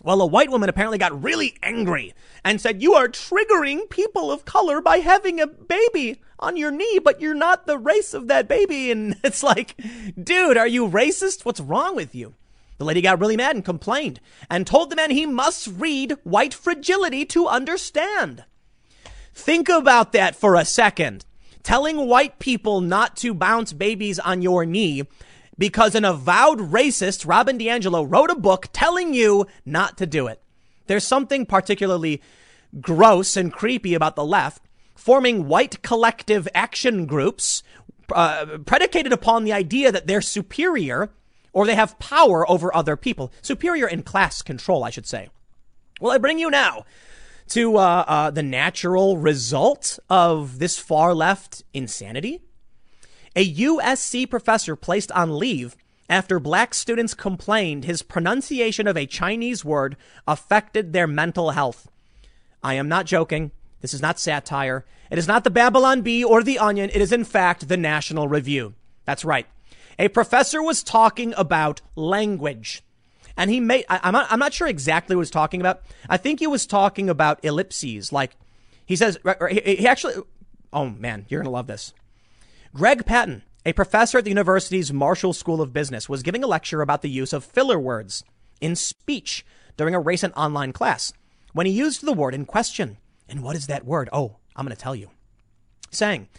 Well, a white woman apparently got really angry and said, You are triggering people of color by having a baby on your knee, but you're not the race of that baby. And it's like, dude, are you racist? What's wrong with you? The lady got really mad and complained and told the man he must read White Fragility to understand. Think about that for a second. Telling white people not to bounce babies on your knee because an avowed racist, Robin DiAngelo, wrote a book telling you not to do it. There's something particularly gross and creepy about the left forming white collective action groups uh, predicated upon the idea that they're superior or they have power over other people. Superior in class control, I should say. Well, I bring you now to uh, uh, the natural result of this far left insanity. A USC professor placed on leave after black students complained his pronunciation of a Chinese word affected their mental health. I am not joking. This is not satire. It is not the Babylon Bee or the Onion. It is, in fact, the National Review. That's right. A professor was talking about language. And he made, I, am not, I'm not sure exactly what he was talking about. I think he was talking about ellipses. Like, he says, he actually, oh man, you're going to love this. Greg Patton, a professor at the university's Marshall School of Business, was giving a lecture about the use of filler words in speech during a recent online class when he used the word in question. And what is that word? Oh, I'm going to tell you. Saying,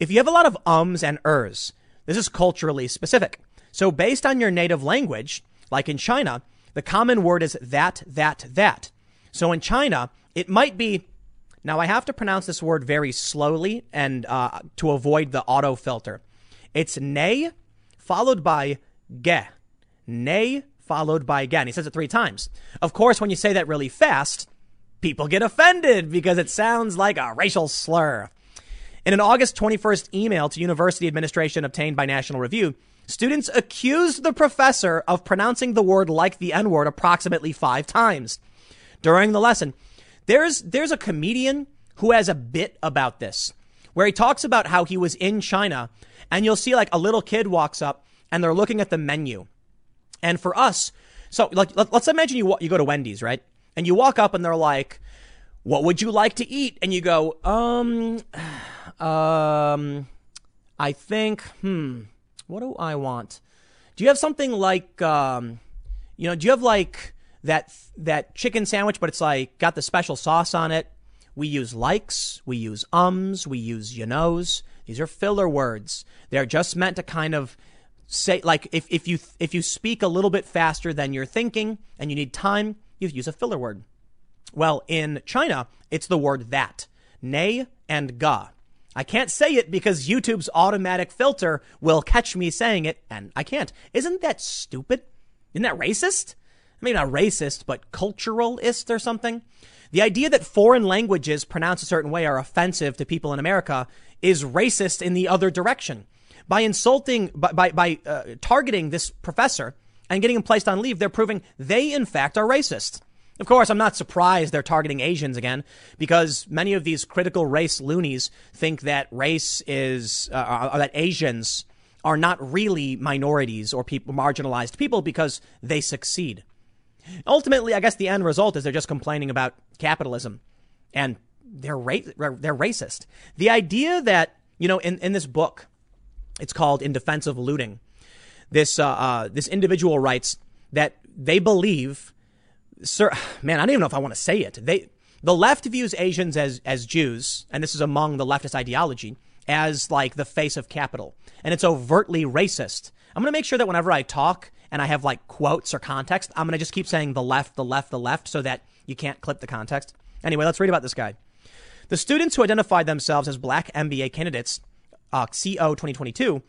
if you have a lot of ums and ers, this is culturally specific. So based on your native language, like in China, the common word is that, that, that. So in China, it might be now I have to pronounce this word very slowly and uh, to avoid the auto filter. It's nay followed by ge. Nay followed by ge. And he says it three times. Of course, when you say that really fast, people get offended because it sounds like a racial slur. In an August 21st email to university administration obtained by National Review, students accused the professor of pronouncing the word like the N word approximately five times. During the lesson, there's there's a comedian who has a bit about this where he talks about how he was in China and you'll see like a little kid walks up and they're looking at the menu. And for us, so like let, us imagine you you go to Wendy's, right? And you walk up and they're like, "What would you like to eat?" And you go, "Um um I think hmm, what do I want? Do you have something like um you know, do you have like that that chicken sandwich, but it's like got the special sauce on it. We use likes, we use ums, we use you knows. These are filler words. They're just meant to kind of say like if, if you if you speak a little bit faster than you're thinking and you need time, you use a filler word. Well, in China, it's the word that. Nay and ga. I can't say it because YouTube's automatic filter will catch me saying it, and I can't. Isn't that stupid? Isn't that racist? Maybe not racist, but culturalist or something. The idea that foreign languages pronounced a certain way are offensive to people in America is racist in the other direction. by insulting, by, by, by uh, targeting this professor and getting him placed on leave, they're proving they, in fact, are racist. Of course, I'm not surprised they're targeting Asians again because many of these critical race loonies think that race is, uh, or that Asians are not really minorities or marginalized people because they succeed. Ultimately, I guess the end result is they're just complaining about capitalism and they're, ra- they're racist. The idea that, you know, in, in this book, it's called In Defense of Looting, this, uh, uh, this individual writes that they believe sir, man, I don't even know if I want to say it. They, the left views Asians as, as Jews, and this is among the leftist ideology, as like the face of capital. And it's overtly racist. I'm going to make sure that whenever I talk and I have like quotes or context, I'm going to just keep saying the left, the left, the left so that you can't clip the context. Anyway, let's read about this guy. The students who identified themselves as black MBA candidates, uh, CO 2022,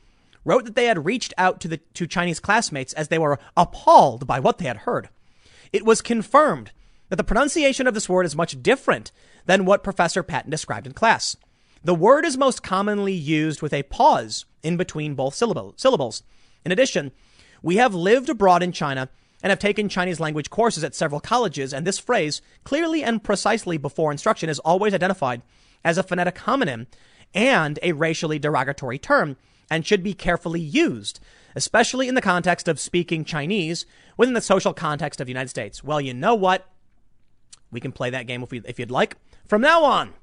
wrote that they had reached out to the to Chinese classmates as they were appalled by what they had heard it was confirmed that the pronunciation of this word is much different than what Professor Patton described in class. The word is most commonly used with a pause in between both syllables. In addition, we have lived abroad in China and have taken Chinese language courses at several colleges, and this phrase, clearly and precisely before instruction, is always identified as a phonetic homonym and a racially derogatory term and should be carefully used especially in the context of speaking Chinese within the social context of the United States. Well, you know what? We can play that game if, we, if you'd like. From now on,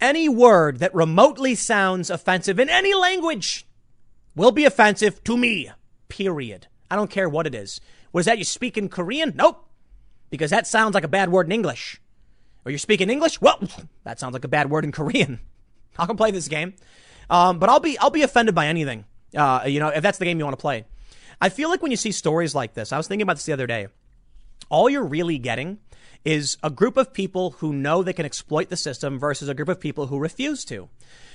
any word that remotely sounds offensive in any language will be offensive to me, period. I don't care what it is. Was that you speak in Korean? Nope. Because that sounds like a bad word in English. Or you're speaking English? Well, that sounds like a bad word in Korean. I can play this game. Um, but I'll be, I'll be offended by anything. Uh, you know, if that's the game you want to play. I feel like when you see stories like this, I was thinking about this the other day. All you're really getting is a group of people who know they can exploit the system versus a group of people who refuse to.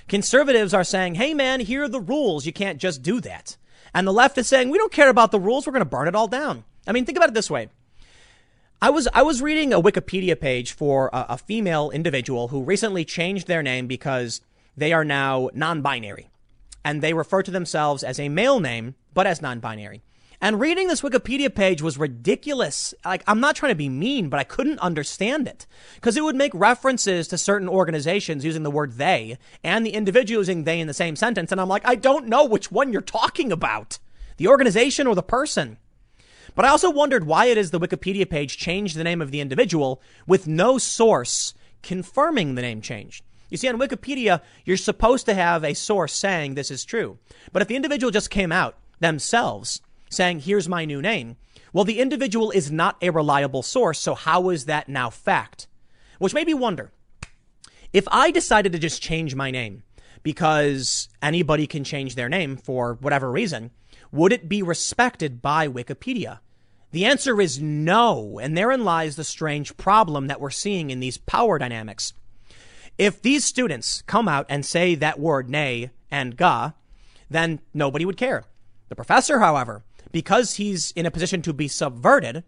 Conservatives are saying, hey man, here are the rules. You can't just do that. And the left is saying, we don't care about the rules. We're going to burn it all down. I mean, think about it this way. I was, I was reading a Wikipedia page for a, a female individual who recently changed their name because they are now non-binary and they refer to themselves as a male name, but as non-binary. And reading this Wikipedia page was ridiculous. Like, I'm not trying to be mean, but I couldn't understand it. Because it would make references to certain organizations using the word they and the individual using they in the same sentence. And I'm like, I don't know which one you're talking about. The organization or the person. But I also wondered why it is the Wikipedia page changed the name of the individual with no source confirming the name change. You see, on Wikipedia, you're supposed to have a source saying this is true. But if the individual just came out themselves saying, here's my new name, well, the individual is not a reliable source. So how is that now fact? Which made me wonder if I decided to just change my name because anybody can change their name for whatever reason, would it be respected by Wikipedia? The answer is no. And therein lies the strange problem that we're seeing in these power dynamics. If these students come out and say that word nay and ga, then nobody would care. The professor, however, because he's in a position to be subverted,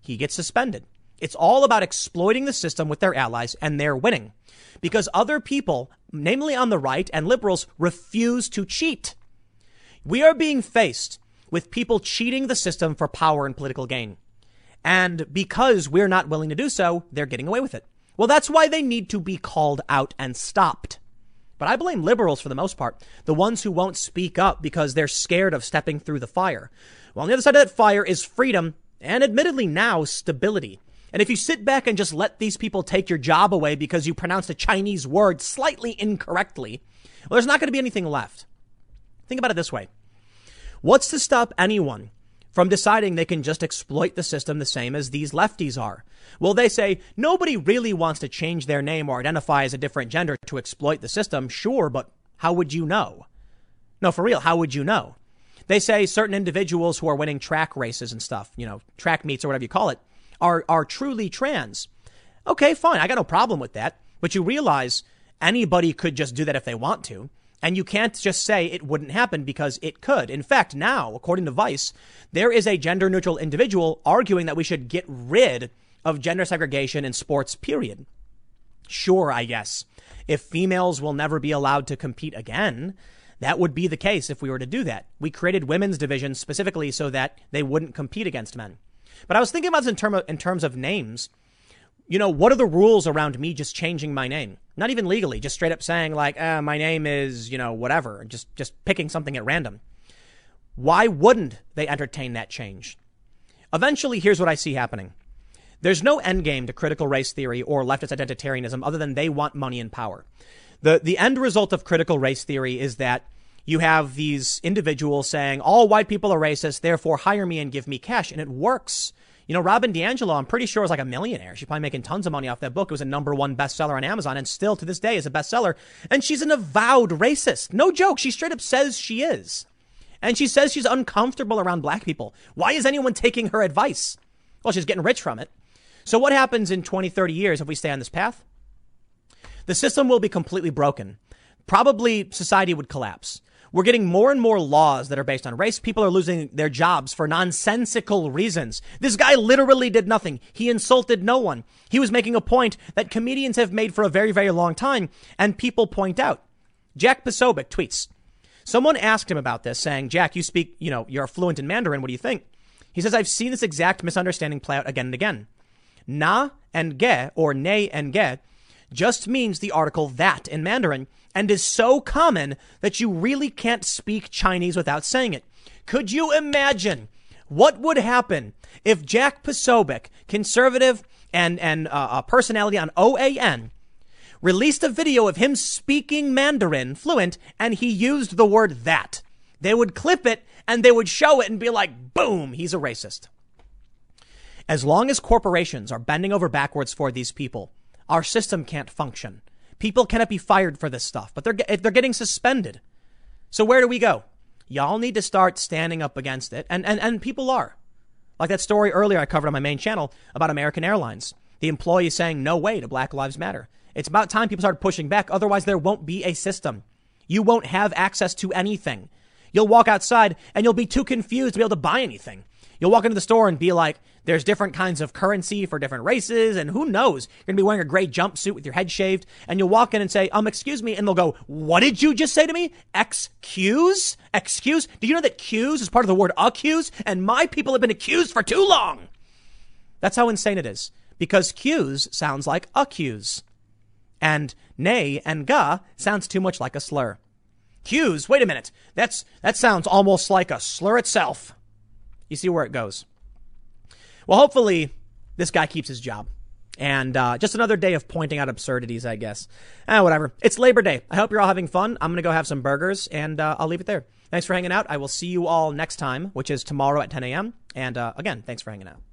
he gets suspended. It's all about exploiting the system with their allies and they're winning because other people, namely on the right and liberals, refuse to cheat. We are being faced with people cheating the system for power and political gain. And because we're not willing to do so, they're getting away with it. Well, that's why they need to be called out and stopped. But I blame liberals for the most part, the ones who won't speak up because they're scared of stepping through the fire. Well, on the other side of that fire is freedom and admittedly now stability. And if you sit back and just let these people take your job away because you pronounced a Chinese word slightly incorrectly, well, there's not going to be anything left. Think about it this way. What's to stop anyone from deciding they can just exploit the system the same as these lefties are. Well, they say nobody really wants to change their name or identify as a different gender to exploit the system. Sure, but how would you know? No, for real, how would you know? They say certain individuals who are winning track races and stuff, you know, track meets or whatever you call it, are, are truly trans. Okay, fine. I got no problem with that. But you realize anybody could just do that if they want to. And you can't just say it wouldn't happen because it could. In fact, now, according to Vice, there is a gender neutral individual arguing that we should get rid of gender segregation in sports, period. Sure, I guess. If females will never be allowed to compete again, That would be the case if we were to do that. We created women's divisions specifically so that they wouldn't compete against men. But I was thinking about this in, term of, in terms of names. You know, what are the rules around me just changing my name? Not even legally, just straight up saying like, uh, my name is, you know, whatever, just just picking something at random. Why wouldn't they entertain that change? Eventually, here's what I see happening. There's no end game to critical race theory or leftist identitarianism other than they want money and power. The, the end result of critical race theory is that you have these individuals saying, all white people are racist, therefore hire me and give me cash. And it works. You know, Robin DiAngelo, I'm pretty sure, is like a millionaire. She's probably making tons of money off that book. It was a number one bestseller on Amazon and still to this day is a bestseller. And she's an avowed racist. No joke. She straight up says she is. And she says she's uncomfortable around black people. Why is anyone taking her advice? Well, she's getting rich from it. So what happens in 20, 30 years if we stay on this path? The system will be completely broken. Probably society would collapse. We're getting more and more laws that are based on race. People are losing their jobs for nonsensical reasons. This guy literally did nothing. He insulted no one. He was making a point that comedians have made for a very, very long time, and people point out. Jack Posobiec tweets. Someone asked him about this, saying, Jack, you speak, you know, you're fluent in Mandarin. What do you think? He says, I've seen this exact misunderstanding play out again and again. Na and ge, or ne and ge, just means the article that in Mandarin and is so common that you really can't speak Chinese without saying it. Could you imagine what would happen if Jack Posobiec, conservative and, and uh, a personality on OAN, released a video of him speaking Mandarin fluent and he used the word that? They would clip it and they would show it and be like, boom, he's a racist. As long as corporations are bending over backwards for these people, our system can't function. People cannot be fired for this stuff, but they're, they're getting suspended. So where do we go? Y'all need to start standing up against it. And, and, and people are. Like that story earlier I covered on my main channel about American Airlines. The employees saying no way to Black Lives Matter. It's about time people start pushing back. Otherwise, there won't be a system. You won't have access to anything. You'll walk outside and you'll be too confused to be able to buy anything. You'll walk into the store and be like, there's different kinds of currency for different races, and who knows? You're gonna be wearing a gray jumpsuit with your head shaved, and you'll walk in and say, um, excuse me, and they'll go, what did you just say to me? Excuse? Excuse? Do you know that cues is part of the word accuse? And my people have been accused for too long. That's how insane it is. Because cues sounds like accuse. And nay and ga sounds too much like a slur. Cues, wait a minute. That's, that sounds almost like a slur itself. You see where it goes. Well, hopefully this guy keeps his job. And uh, just another day of pointing out absurdities, I guess. Eh, whatever. It's Labor Day. I hope you're all having fun. I'm going to go have some burgers, and uh, I'll leave it there. Thanks for hanging out. I will see you all next time, which is tomorrow at 10 a.m. And uh, again, thanks for hanging out.